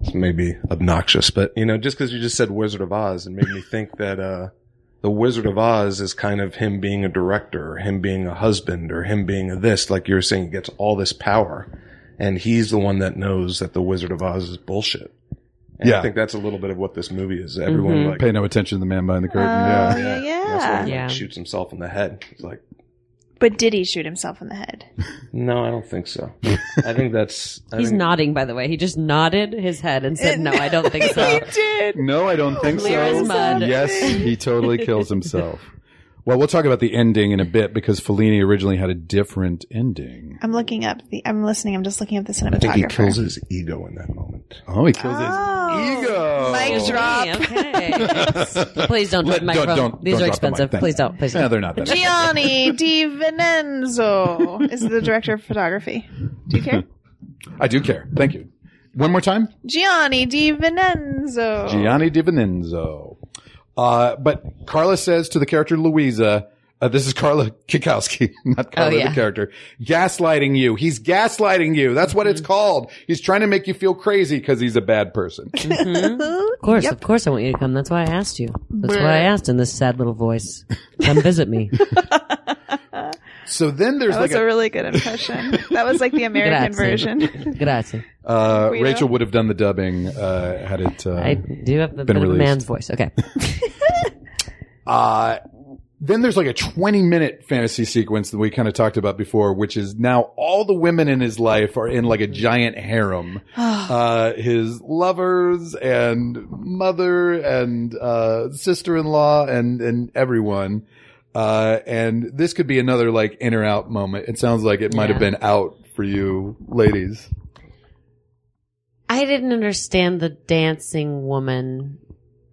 It's maybe obnoxious, but you know, just because you just said Wizard of Oz, it made me think that uh, the Wizard of Oz is kind of him being a director, or him being a husband, or him being a this. Like you were saying, he gets all this power, and he's the one that knows that the Wizard of Oz is bullshit. And Yeah. I think that's a little bit of what this movie is. Everyone like Pay no attention to the man behind the curtain. Oh, yeah. yeah, yeah. That's why he Yeah. like, shoots himself in the head. He's like, But did he shoot himself in the head? no, I don't think so. I think that's. I he's think, nodding, by the way. He just nodded his head and said, "No, I don't think so." did. No, I don't think Clear so. as mud. Yes, he totally kills himself. Well, we'll talk about the ending in a bit because Fellini originally had a different ending. I'm looking up the. I'm listening. I'm just looking up the cinematographer. I think he kills his ego in that moment. Oh, he kills Oh, his ego. mic drop. Okay. Please don't Let- touch the microphone. don't- These don't are drop the expensive. Please don't. Please Yeah, don't. No, they're not that. Gianni Di Venanzo is the director of photography. Do you care? I do care. Thank you. One more time. Gianni Di Venanzo. Gianni Di Vincenzo. Uh, but Carla says to the character Louisa, uh, this is Carla Kikowski, not Carla Oh, yeah. the character, gaslighting you. He's gaslighting you. That's what it's Mm-hmm. called. He's trying to make you feel crazy because he's a bad person. Of course, of course, I want you to come. That's why I asked you. That's why I asked in this sad little voice. Come visit me. so then there's That like was a, a, really good impression. That was like the American Grazie. version. Grazie. uh, Guido? Rachel would have done the dubbing, uh, had it, uh, I do have the Been bit of a released. man's voice. Okay. Uh, then there's like a 20 minute fantasy sequence that we kind of talked about before, which is now all the women in his life are in like a giant harem. uh, his lovers and mother and, uh, sister-in-law and, and everyone. Uh, and this could be another like in or out moment. It sounds like it might have Yeah. been out for you ladies. I didn't understand the dancing woman.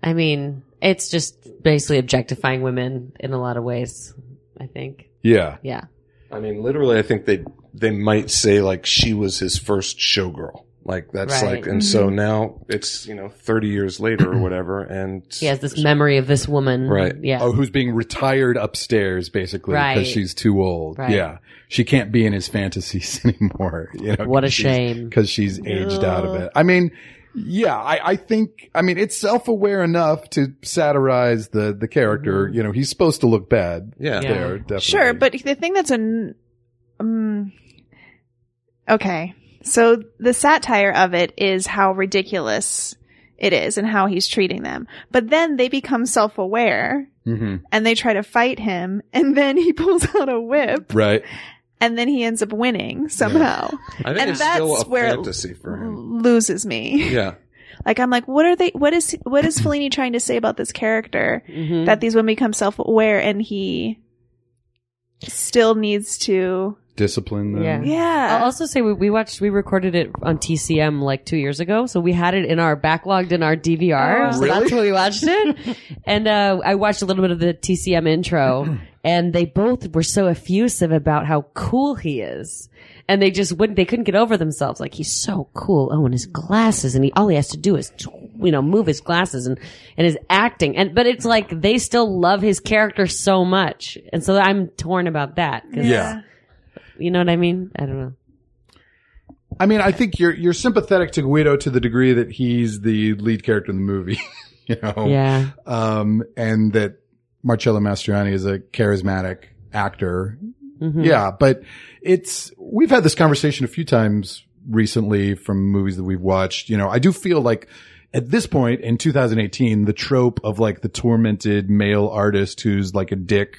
I mean, it's just basically objectifying women in a lot of ways. I think. Yeah. Yeah. I mean, literally, I think they they might say like she was his first showgirl. Like that's Right. like, and so now it's you know thirty years later or whatever, and He has this memory of this woman. Right. Yeah. Oh, who's being retired upstairs basically because Right. she's too old. Right. Yeah. She can't be in his fantasies anymore. You know, What a shame. Because she's aged out of it. I mean, yeah, I, I think, I mean, it's self-aware enough to satirize the, the character. You know, he's supposed to look bad. Yeah. Yeah. There, definitely. Sure, but the thing that's an um, okay. So the satire of it is how ridiculous it is and how he's treating them. But then they become self-aware hmm and they try to fight him and then he pulls out a whip Right. and then he ends up winning somehow. I think and it's still that's a where it fantasy for him. Loses me. Yeah, Like I'm like, what are they? What is what is Fellini trying to say about this character Mhm. that these women become self-aware and he still needs to? Discipline them. Yeah. Yeah, I'll also say we, we watched, we recorded it on TCM like two years ago. So we had it in our backlogged in our DVR. Oh, so Really? that's where we watched it. and, uh, I watched a little bit of the TCM intro and they both were so effusive about how cool he is. And they just wouldn't, they couldn't get over themselves. Like he's so cool. Oh, and his glasses and he, all he has to do is, you know, move his glasses and, and his acting. And, but it's like they still love his character so much. And so I'm torn about that. 'cause, Yeah. You know what I mean? I don't know. I mean, I think you're, you're sympathetic to Guido to the degree that he's the lead character in the movie, you know? Yeah. Um, and that Marcello Mastroianni is a charismatic actor. Mhm. Yeah, but it's we've had this conversation a few times recently from movies that we've watched. You know, I do feel like at this point in 2018, the trope of like the tormented male artist who's like a dick,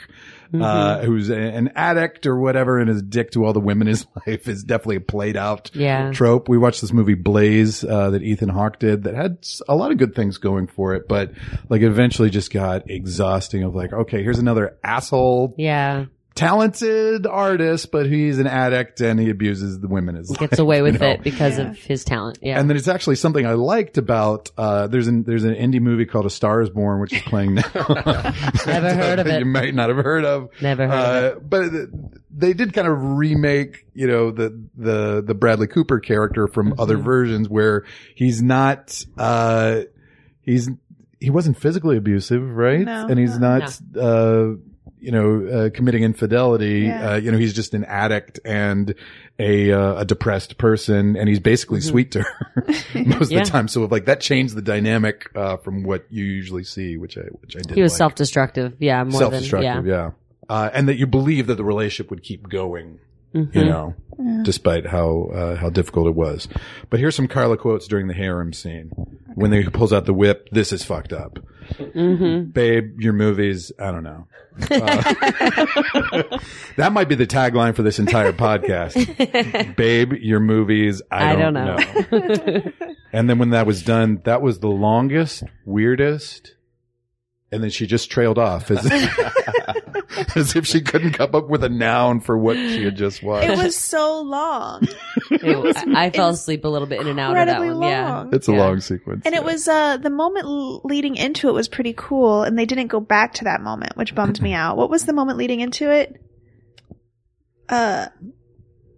uh, who's a- an addict or whatever and is a dick to all the women in his life is definitely a played out Yeah. trope. We watched this movie Blaze, uh, that Ethan Hawke did that had a lot of good things going for it, but like eventually just got exhausting of like, okay, here's another asshole Yeah. Talented artist, but he's an addict and he abuses the women as well. Gets away with know. it because of his talent. Yeah. And then it's actually something I liked about, uh, there's an, there's an indie movie called A Star is Born, which is playing now. Never heard of it. You might not have heard of. Never heard of uh, But they did kind of remake, you know, the, the, the Bradley Cooper character from Mm-hmm. other versions where he's not, uh, he's, he wasn't physically abusive, right? No. and he's not, uh, you know, uh, committing infidelity. Yeah. Uh, you know, he's just an addict and a, uh, a depressed person and he's basically sweet to her most Mm-hmm. Yeah. of the time. So like that changed the dynamic, uh, from what you usually see, which I, which I did. he was like. self-destructive. Yeah. More self-destructive. than, yeah. yeah. Uh, and that you believe that the relationship would keep going, Mhm. you know, despite how, uh, how difficult it was. But here's some Carla quotes during the harem scene. When he pulls out the whip, this is fucked up. Mm-hmm. Babe, your movies, I don't know. Uh, that might be the tagline for this entire podcast. Babe, your movies, I, I don't, don't know. know. and then when that was done, that was the longest, weirdest, and then she just trailed off as, as if she couldn't come up with a noun for what she had just watched. it was so long, It was- I, I fell asleep a little bit in and out of that incredibly one. Yeah. long. it's a yeah. long sequence. And yeah. it was uh the moment leading into it was pretty cool, and they didn't go back to that moment, which bummed me out. What was the moment leading into it? Uh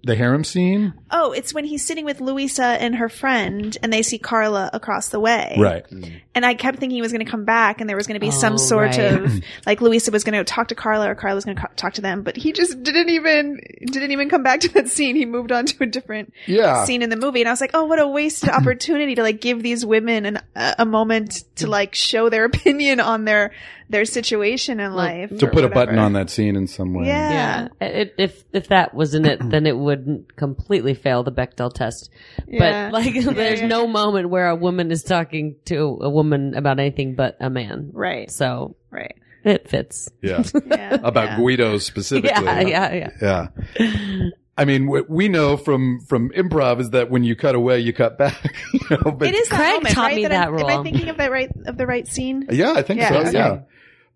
the harem scene, oh, it's when he's sitting with Louisa and her friend, and they see Carla across the way. right? Mm. And I kept thinking he was going to come back, and there was going to be Oh, some sort right. of like Louisa was going to talk to Carla, or Carla was going to co- talk to them, but he just didn't even didn't even come back to that scene. He moved on to a different Yeah. scene in the movie, and I was like, oh, what a wasted opportunity to like give these women an, a, a moment to like show their opinion on their their situation in life. to or put a button whatever. on that scene in some way. Yeah. Yeah. It, if if that wasn't it, then it wouldn't completely fail the Bechdel test. Yeah. But like, there's yeah. no moment where a woman is talking to a woman about anything but a man. Right. So Right. it fits. Yeah. Yeah. About yeah. Guido specifically. Yeah, yeah, yeah. Yeah. I mean, what we know from from improv is that when you cut away, you cut back. you know, but It is that Craig moment, taught right? me that that I'm, Am I thinking of that right of the right scene? Yeah, I think Yeah, so. okay. Yeah.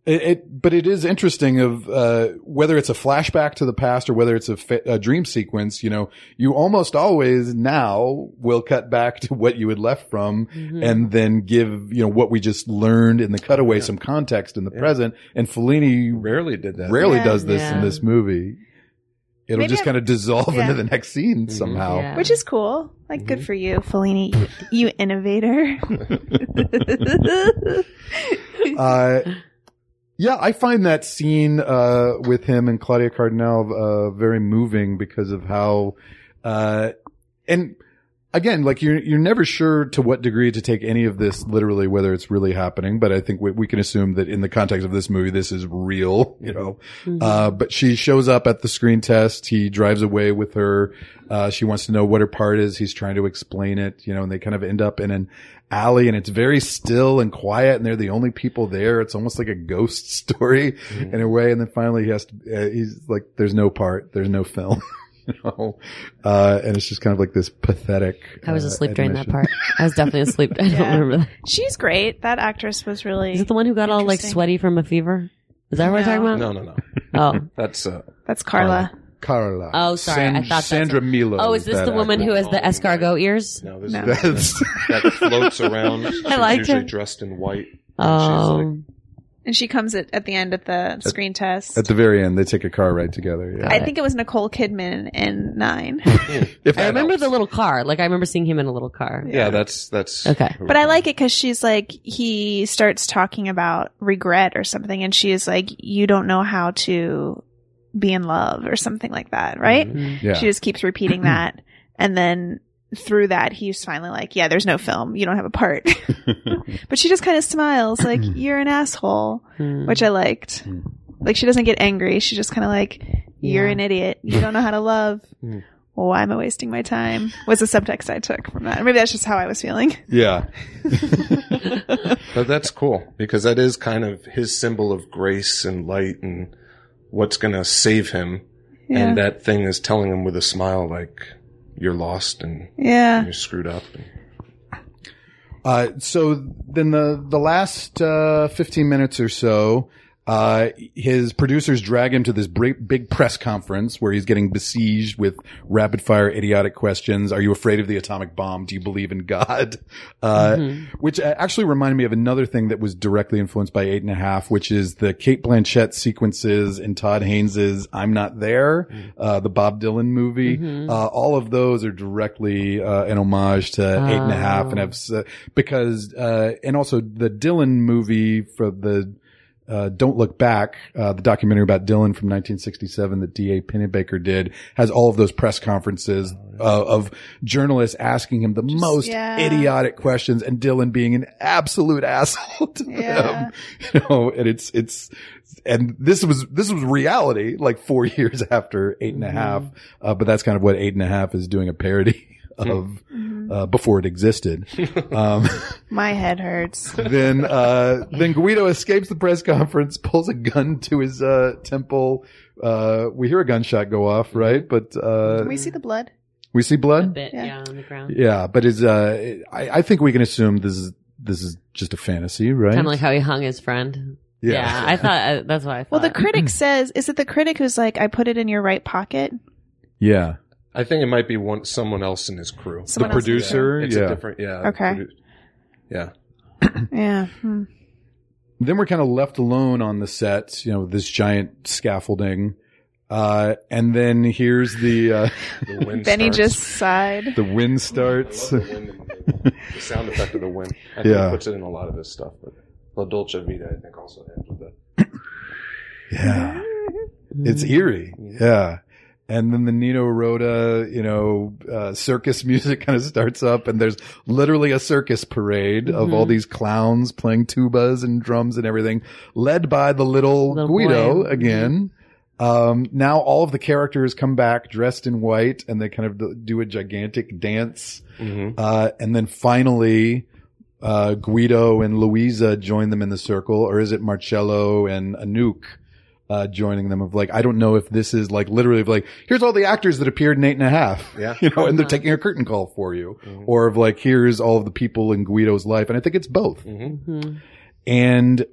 It, it, but it is interesting of uh, whether it's a flashback to the past or whether it's a, fa- a dream sequence. You know, you almost always now will cut back to what you had left from, and then give you know what we just learned in the cutaway some context in the present. And Fellini Rarely did that. rarely Yeah. does this in this movie. It'll Maybe just I'm- kind of dissolve yeah. into the next scene somehow. Yeah. Which is cool. Like, good for you, Fellini, you, you innovator. Uh, yeah, I find that scene uh, with him and Claudia Cardinale uh, very moving because of how, uh, and again, like you're you're never sure to what degree to take any of this literally, whether it's really happening. But I think we, we can assume that in the context of this movie, this is real. You know, uh, but she shows up at the screen test. He drives away with her. Uh, she wants to know what her part is. He's trying to explain it, you know, and they kind of end up in an alley and it's very still and quiet and they're the only people there. It's almost like a ghost story in a way. And then finally he has to, uh, he's like, there's no part, there's no film. You know, uh, and it's just kind of like this pathetic. I was uh, asleep during that part. I was definitely asleep. I don't remember that. She's great. That actress was really. Is it the one who got all like sweaty from a fever? Is that what we're talking about? No, no, no. Oh. That's uh, That's Carla. Carla. Oh, sorry. I thought Sandra a- Milo. Oh, is this the woman actor. who has the escargot ears? no. This No. is That's, that floats around. She's liked usually her. dressed in white. Oh. And she comes at, at the end at the screen test. at the very end, they take a car ride together. Yeah. I think it was Nicole Kidman in Nine. If I remember helps. the little car. Like I remember seeing him in a little car. Yeah, that's that's Okay. But I like it because she's like, he starts talking about regret or something, and she is like, you don't know how to be in love or something like that, right? Mm. Yeah. She just keeps repeating that. And then through that, he's finally like, yeah, there's no film. You don't have a part. but she just kind of smiles, like, you're an asshole, Mm. which I liked. Like, she doesn't get angry. She's just kind of like, you're Yeah. an idiot. You don't know how to love. Hmm. Why am I wasting my time? Was the subtext I took from that. Maybe that's just how I was feeling. yeah. But that's cool because that is kind of his symbol of grace and light and what's going to save him. Yeah. And that thing is telling him with a smile, like, you're lost and yeah. you're screwed up. Uh, so then the, the last, uh, 15 minutes or so, uh, his producers drag him to this big, big press conference where he's getting besieged with rapid fire idiotic questions. Are you afraid of the atomic bomb? Do you believe in God? Uh, which uh, actually reminded me of another thing that was directly influenced by eight and a half, which is the Cate Blanchett sequences in Todd Haynes's I'm Not There, uh, the Bob Dylan movie. Uh, all of those are directly, uh, an homage to eight and a half and have, s- because, uh, and also the Dylan movie for the, uh, Don't Look Back, uh, the documentary about Dylan from 1967 that D.A. Pennebaker did, has all of those press conferences uh, of journalists asking him the most yeah. idiotic questions and Dylan being an absolute asshole to Yeah. them. You know, and it's, it's, and this was, this was reality like four years after eight and a half. Uh, but that's kind of what eight and a half is doing a parody of, uh, before it existed. Um, My head hurts. then uh then Guido escapes the press conference, pulls a gun to his uh temple. Uh we hear a gunshot go off, right? But uh we see the blood? we see A blood. bit, Yeah. yeah. on the ground. Yeah, but is uh I, I think we can assume this is this is just a fantasy, right? Kind of like how he hung his friend. Yeah, I thought uh, that's what I thought. Well, the critic says, is it the critic who's like, I put it in your right pocket? yeah. I think it might be one someone else in his crew. Someone the else in the producer, It's yeah. a different, yeah. Okay. produ- Yeah. Yeah. Hmm. Then we're kind of left alone on the set, you know, with this giant scaffolding. Uh and then here's the uh The wind Benny starts. just sighed. the wind I starts. love the, wind and the, the sound effect of the wind. I think Yeah. he puts it in a lot of his stuff, but La Dolce Vita, I think, also ends with that. Yeah. It's eerie. Yeah. And then the Nino Rota, you know, uh, circus music kind of starts up and there's literally a circus parade of all these clowns playing tubas and drums and everything led by the little, Little Guido boy. again. Um, now all of the characters come back dressed in white and they kind of do- do a gigantic dance. Mm-hmm. Uh, and then finally, uh, Guido and Louisa join them in the circle, or is it Marcello and Anouk, uh, joining them of like, I don't know if this is like literally of like, here's all the actors that appeared in eight and a half. Yeah. You know, and they're taking a curtain call for you. Or of like, here's all of the people in Guido's life. And I think it's both. Mm-hmm. Mhm. And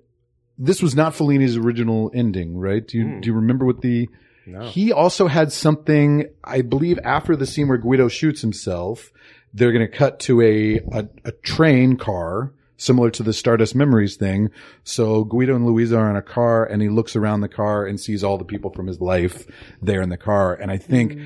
this was not Fellini's original ending, right? Do you Hmm. do you remember what the? No. He also had something, I believe, after the scene where Guido shoots himself. They're going to cut to a, a a train car similar to the Stardust Memories thing. So Guido and Louisa are in a car, and he looks around the car and sees all the people from his life there in the car. And I think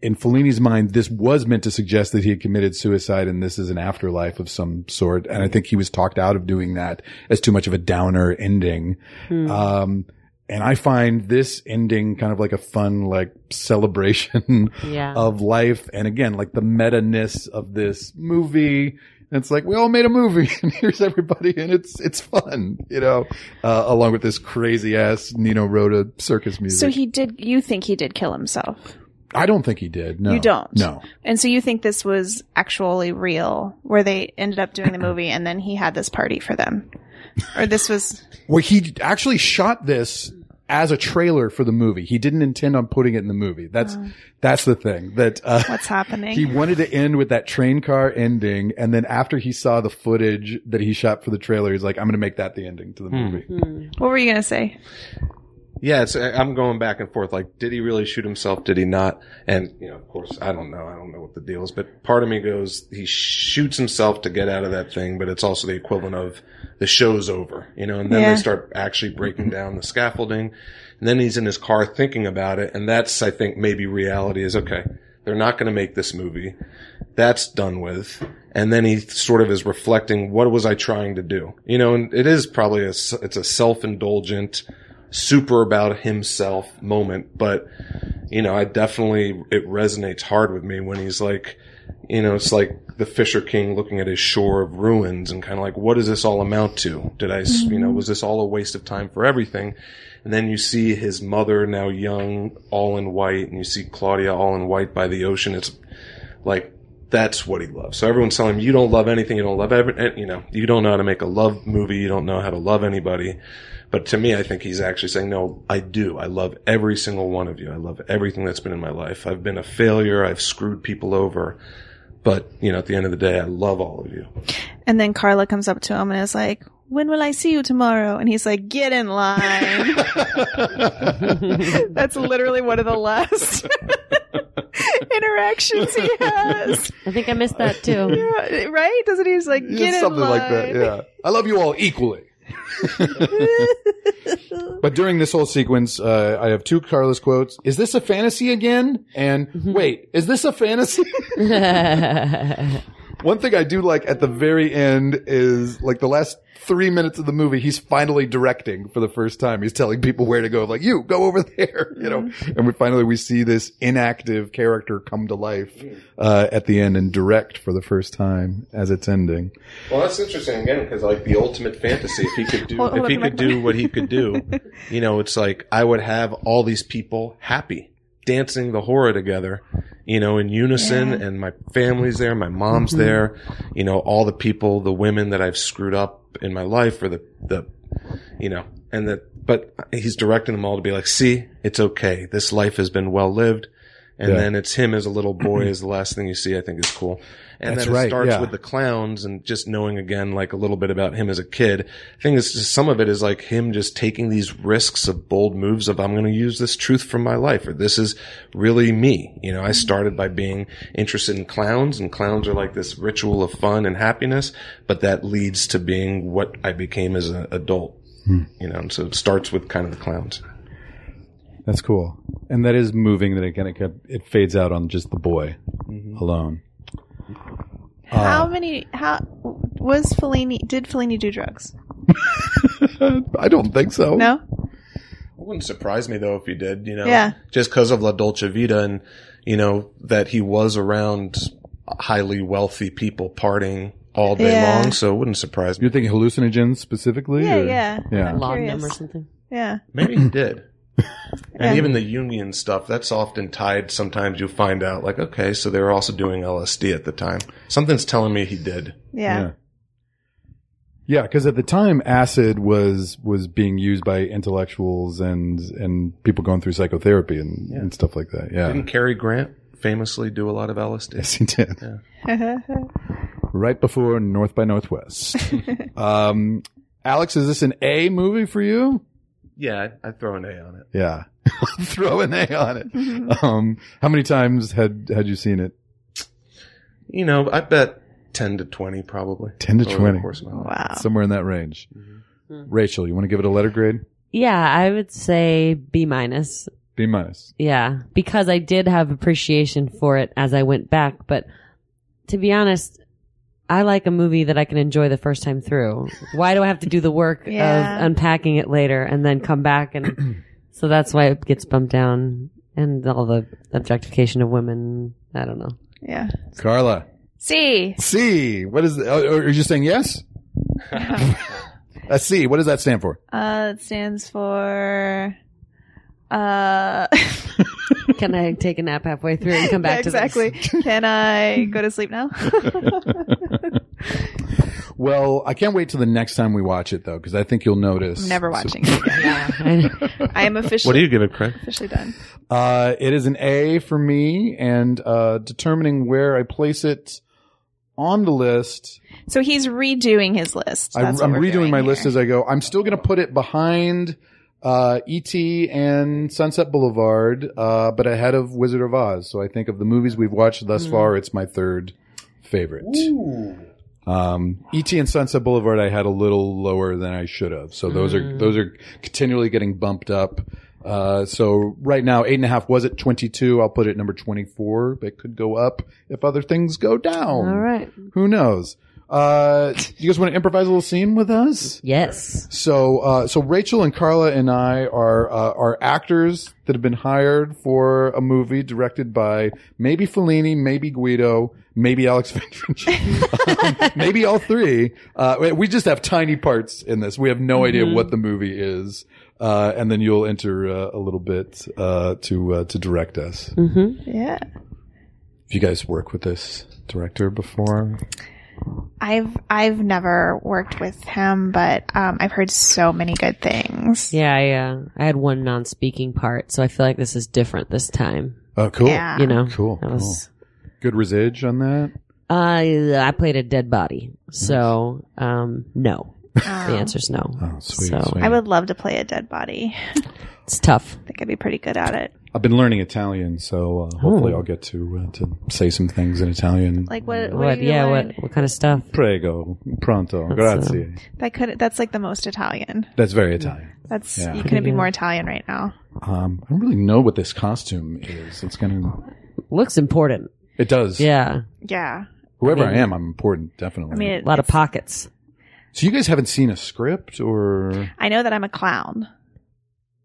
in Fellini's mind, this was meant to suggest that he had committed suicide and this is an afterlife of some sort. And I think he was talked out of doing that as too much of a downer ending. Um, and I find this ending kind of like a fun, like celebration Yeah. of life. And again, like the meta-ness of this movie. It's like we all made a movie and here's everybody and it's, it's fun, you know, uh, along with this crazy ass Nino Rota circus music. So he did. You think he did kill himself, I don't think he did. No. You don't? No. and so you think this was actually real, where they ended up doing the movie, and then he had this party for them, or this was Well, he actually shot this as a trailer for the movie. He didn't intend on putting it in the movie. That's that's the thing. That uh, what's happening. he wanted to end with that train car ending, and then after he saw the footage that he shot for the trailer, he's like, "I'm going to make that the ending to the movie." what were you gonna say? Yeah, it's, I'm going back and forth. Like, did he really shoot himself? Did he not? And, you know, of course, I don't know. I don't know what the deal is, but part of me goes, he shoots himself to get out of that thing, but it's also the equivalent of the show's over, you know, and then Yeah. they start actually breaking down the scaffolding. And then he's in his car thinking about it. And that's, I think, maybe reality is okay. They're not going to make this movie. That's done with. And then he sort of is reflecting, what was I trying to do? You know, and it is probably a, it's a self-indulgent, super about himself moment, but you know, I definitely, it resonates hard with me when he's like, you know, it's like the Fisher King looking at his shore of ruins and kind of like, what does this all amount to? Did I, s you know, mm-hmm. was this all a waste of time for everything? And then you see his mother now young, all in white, and you see Claudia all in white by the ocean. It's like, that's what he loves. So everyone's telling him, you don't love anything, you don't love every, you know, you don't know how to make a love movie, you don't know how to love anybody. But to me, I think he's actually saying, no, I do. I love every single one of you. I love everything that's been in my life. I've been a failure. I've screwed people over. But, you know, at the end of the day, I love all of you. And then Carla comes up to him and is like, "When will I see you tomorrow?" And he's like, "Get in line." That's literally one of the last interactions he has. I think I missed that too. Yeah, right? Doesn't he? He's like, Yeah, "Get in something line." like that. Yeah. I love you all equally. but during this whole sequence, uh, I have two Carla's quotes. Is this a fantasy again? And wait, is this a fantasy? One thing I do like at the very end is like the last three minutes of the movie, he's finally directing for the first time. He's telling people where to go, like you go over there, you know. And we finally we see this inactive character come to life uh, at the end and direct for the first time as it's ending. Well, that's interesting again because like the ultimate fantasy, if he could do, Hold- hold if he could do what he could do, you know, it's like I would have all these people happy dancing the horror together, you know, in unison, Yeah. and my family's there, my mom's mm-hmm. there, you know, all the people, the women that I've screwed up in my life, or the the, you know, and that, but he's directing them all to be like, see, it's okay, this life has been well lived. And Yeah. then it's him as a little boy is the last thing you see. I think is cool. And That's then it right, starts yeah. with the clowns and just knowing again like a little bit about him as a kid. I think it's just some of it is like him just taking these risks of bold moves of I'm going to use this truth from my life or this is really me. You know, I mm-hmm. started by being interested in clowns and clowns are like this ritual of fun and happiness, but that leads to being what I became as an adult. Hmm. You know, and so it starts with kind of the clowns. That's cool. And that is moving that it kind of it fades out on just the boy mm-hmm. alone. Uh, how many? How was Fellini? Did Fellini do drugs? I don't think so. No. It wouldn't surprise me though if he did, you know. Yeah. Just because of La Dolce Vita and, you know, that he was around highly wealthy people partying all day Yeah. long, so it wouldn't surprise me. You're thinking hallucinogens specifically? Yeah, or- yeah. Yeah. Laudanum Curious. or something. Yeah. Maybe he did. Yeah. And even the Jungian stuff, that's often tied. Sometimes you find out, like, okay, so they were also doing LSD at the time. Something's telling me he did. Yeah. Yeah, because at the time, acid was was being used by intellectuals and and people going through psychotherapy and, and stuff like that. Yeah, Didn't Cary Grant famously do a lot of LSD? yes, he did. Yeah. right before North by Northwest. um, Alex, is this an A movie for you? Yeah, I, I throw an A on it. Yeah. Throw an A on it. Mm-hmm. Um, how many times had, had you seen it? You know, I bet ten to twenty probably. 10 to over the 20. course of my life. Wow. Somewhere in that range. Mm-hmm. Hmm. Rachel, you want to give it a letter grade? Yeah, I would say B minus. B minus. Yeah, because I did have appreciation for it as I went back. But to be honest, I like a movie that I can enjoy the first time through. Why do I have to do the work Yeah. of unpacking it later and then come back? And so that's why it gets bumped down and all the objectification of women. I don't know. Yeah. Carla. C. C. What is, oh, are you just saying yes? A C. What does that stand for? Uh, it stands for. Uh, Can I take a nap halfway through and come back yeah, to exactly. Can I go to sleep now? Well, I can't wait till the next time we watch it though, because I think you'll notice. I'm never watching it again. I am officially What do you give it, Craig? officially done. Uh, it is an A for me, and uh, determining where I place it on the list. So he's redoing his list. I, That's what I'm redoing my here. list as I go. I'm still going to put it behind uh, E.T. and Sunset Boulevard, uh, but ahead of Wizard of Oz. So I think of the movies we've watched thus far, it's my third favorite. Ooh. Um, E.T. and Sunset Boulevard, I had a little lower than I should have. So those are those are continually getting bumped up. Uh, so right now, eight and a half was at 22. I'll put it number 24. It could go up if other things go down. All right. Who knows? Uh, you guys want to improvise a little scene with us? Yes. So, uh, so Rachel and Carla and I are, uh, are actors that have been hired for a movie directed by maybe Fellini, maybe Guido, maybe Alex Venturini, um, maybe all three. Uh, we- we just have tiny parts in this. We have no idea what the movie is. Uh, and then you'll enter uh, a little bit, uh, to, uh, to direct us. Yeah. Have you guys worked with this director before? I've I've never worked with him, but um, I've heard so many good things. Yeah, I, uh, I had one non-speaking part, so I feel like this is different this time. Oh, cool. Yeah. You know, Cool, That was, Good resage on that? uh, I played a dead body, so um, no. The answer's no. Oh, sweet, So- sweet. I would love to play a dead body. It's tough. I think I'd be pretty good at it. I've been learning Italian, so uh, hopefully Oh. I'll get to uh, to say some things in Italian. Like what? What? What? Yeah. learned? What? What kind of stuff? Prego, pronto, grazie. That could. That's like the most Italian. That's very Italian. That's Yeah. you couldn't be more Italian right now. Um, I don't really know what this costume is. It's gonna. Looks important. It does. Yeah. Yeah. Whoever I I, am, I'm important. Definitely. I mean, A lot of pockets. so you guys haven't seen a script, or I know that I'm a clown.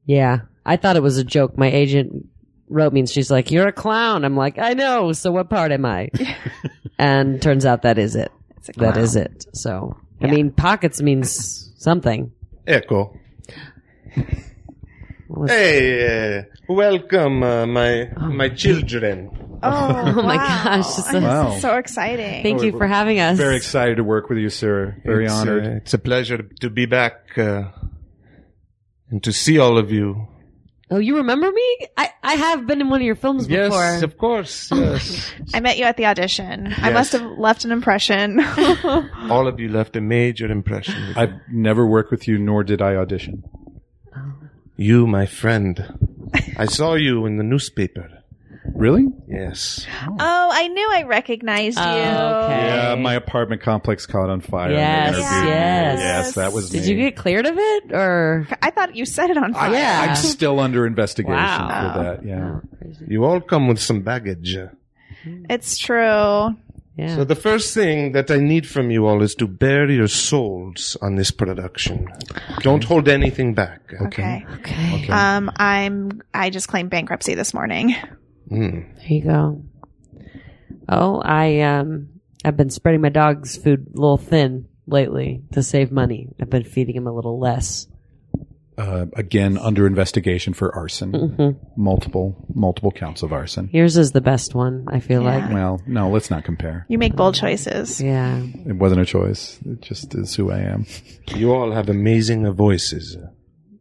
Yeah. I thought it was a joke. My agent wrote me and she's like, "You're a clown." I'm like, "I know. So what part am I?" and turns out that is it. It's a clown. That is it. So I Yeah. mean, pockets means something. Ecco. Well, Hey, uh, welcome, uh, my my children. Oh, Oh my wow. gosh, this Wow. Is so exciting. Thank you for having us. very excited to work with you, sir. Very It's, uh, honored. it's a pleasure to be back uh, and to see all of you. Oh, you remember me? I, I have been in one of your films Yes, before. Yes, of course. Yes, I met you at the audition. I must have left an impression. all of you left a major impression. I've never worked with you, nor did I audition. You, my friend, I saw you in the newspaper. Really? Yes. oh, I knew I recognized you. Oh, okay. Yeah, my apartment complex caught on fire. in Yes, interview. yes. yes, that was. Did me. you get cleared of it or? I thought you set it on I, fire. Yeah. I'm still under investigation Wow. for that. Yeah. You all come with some baggage. It's true. Yeah. So the first thing that I need from you all is to bare your souls on this production. Don't hold anything back. Okay. okay. Um, I'm. I just claimed bankruptcy this morning. Mm. There you go. Oh, I um, I've been spreading my dog's food a little thin lately to save money. I've been feeding him a little less. Uh, again, under investigation for arson. Mm-hmm. Multiple, multiple counts of arson. Yours is the best one. I feel Yeah. like. Well, no, let's not compare. You make bold choices. Yeah. It wasn't a choice. It just is who I am. You all have amazing voices.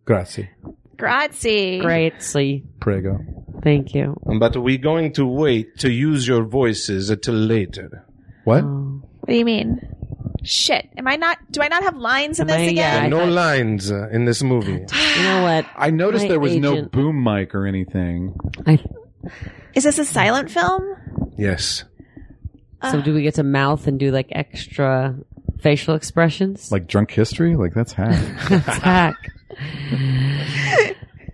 Grazie. Grazie. Great. See. Prego. Thank you. But we're going to wait to use your voices until later. What? Oh. What do you mean? Shit. Am I not? Do I not have lines in Am this I- yeah, again? I no thought- lines uh, in this movie. You know what? I noticed My there was no agent- boom mic or anything. I, Is this a silent film? Yes. so do we get to mouth and do like extra facial expressions? Like drunk history? Like that's hack. That's hack.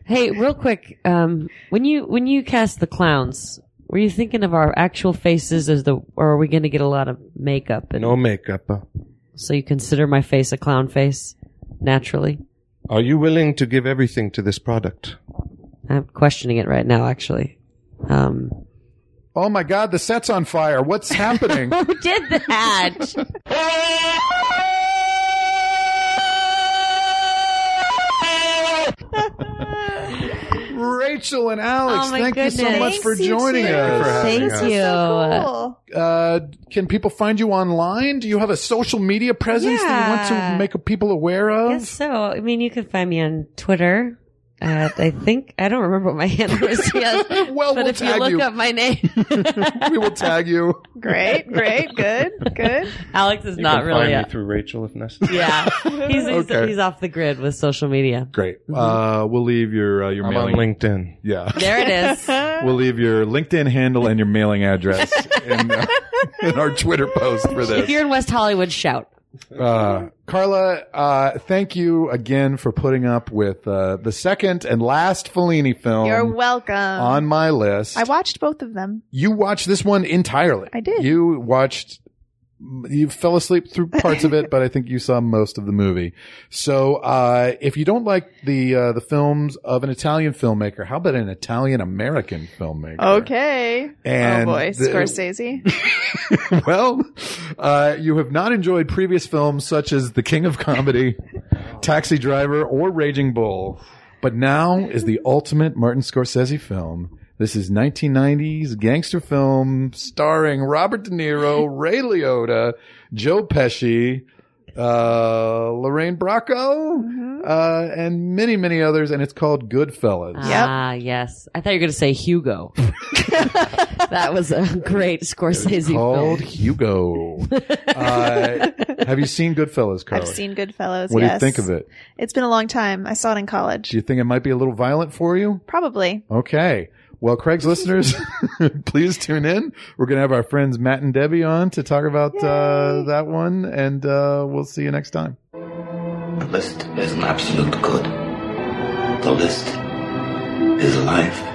Hey, real quick, um, when you when you cast the clowns, were you thinking of our actual faces as the, or are we going to get a lot of makeup? And No makeup. So you consider my face a clown face naturally? Are you willing to give everything to this product? I'm questioning it right now, actually. Um, oh my god, the set's on fire. What's happening? who did that? Rachel and Alex, Oh my thank you so goodness. much for Thanks, you joining two. us. for having Thank us. you. Cool. Uh, can people find you online? Do you have a social media presence that you want Yeah. to make people aware of? Yes, so. I mean, you can find me on Twitter. At, I think I don't remember what my handle is yet. Well, but we'll if you tag look you. up my name, we will tag you. Great, great, good, good. Alex is You not can really. find me through Rachel if necessary. yeah, he's, he's, Okay. he's off the grid with social media. Great. Uh, we'll leave your uh, your I'm on. LinkedIn. Yeah. There it is. We'll leave your LinkedIn handle and your mailing address in, uh, in our Twitter post for this. if you're in West Hollywood, shout. Uh, Carla, uh, thank you again for putting up with uh, the second and last Fellini film You're welcome. on my list. I watched both of them. you watched this one entirely. I did. You watched. You fell asleep through parts of it, but I think you saw most of the movie. So, uh, if you don't like the uh, the films of an Italian filmmaker, how about an Italian American filmmaker? Okay. And oh boy, the- Scorsese. well, uh, you have not enjoyed previous films such as The King of Comedy, Taxi Driver, or Raging Bull. But now is the ultimate Martin Scorsese film. This is 1990s gangster film starring Robert De Niro, Ray Liotta, Joe Pesci, uh, Lorraine Bracco, uh, and many, many others. And it's called Goodfellas. Ah, yes. I thought you were going to say Hugo. that was a great Scorsese Called film. Called Hugo. uh, have you seen Goodfellas, Carla? I've seen Goodfellas. What yes. do you think of it? It's been a long time. I saw it in college. Do you think it might be a little violent for you? Probably. Okay. Well, Craig's listeners, please tune in. We're going to have our friends Matt and Debbie on to talk about uh, that one, and uh, we'll see you next time. The list is an absolute good. The list is life.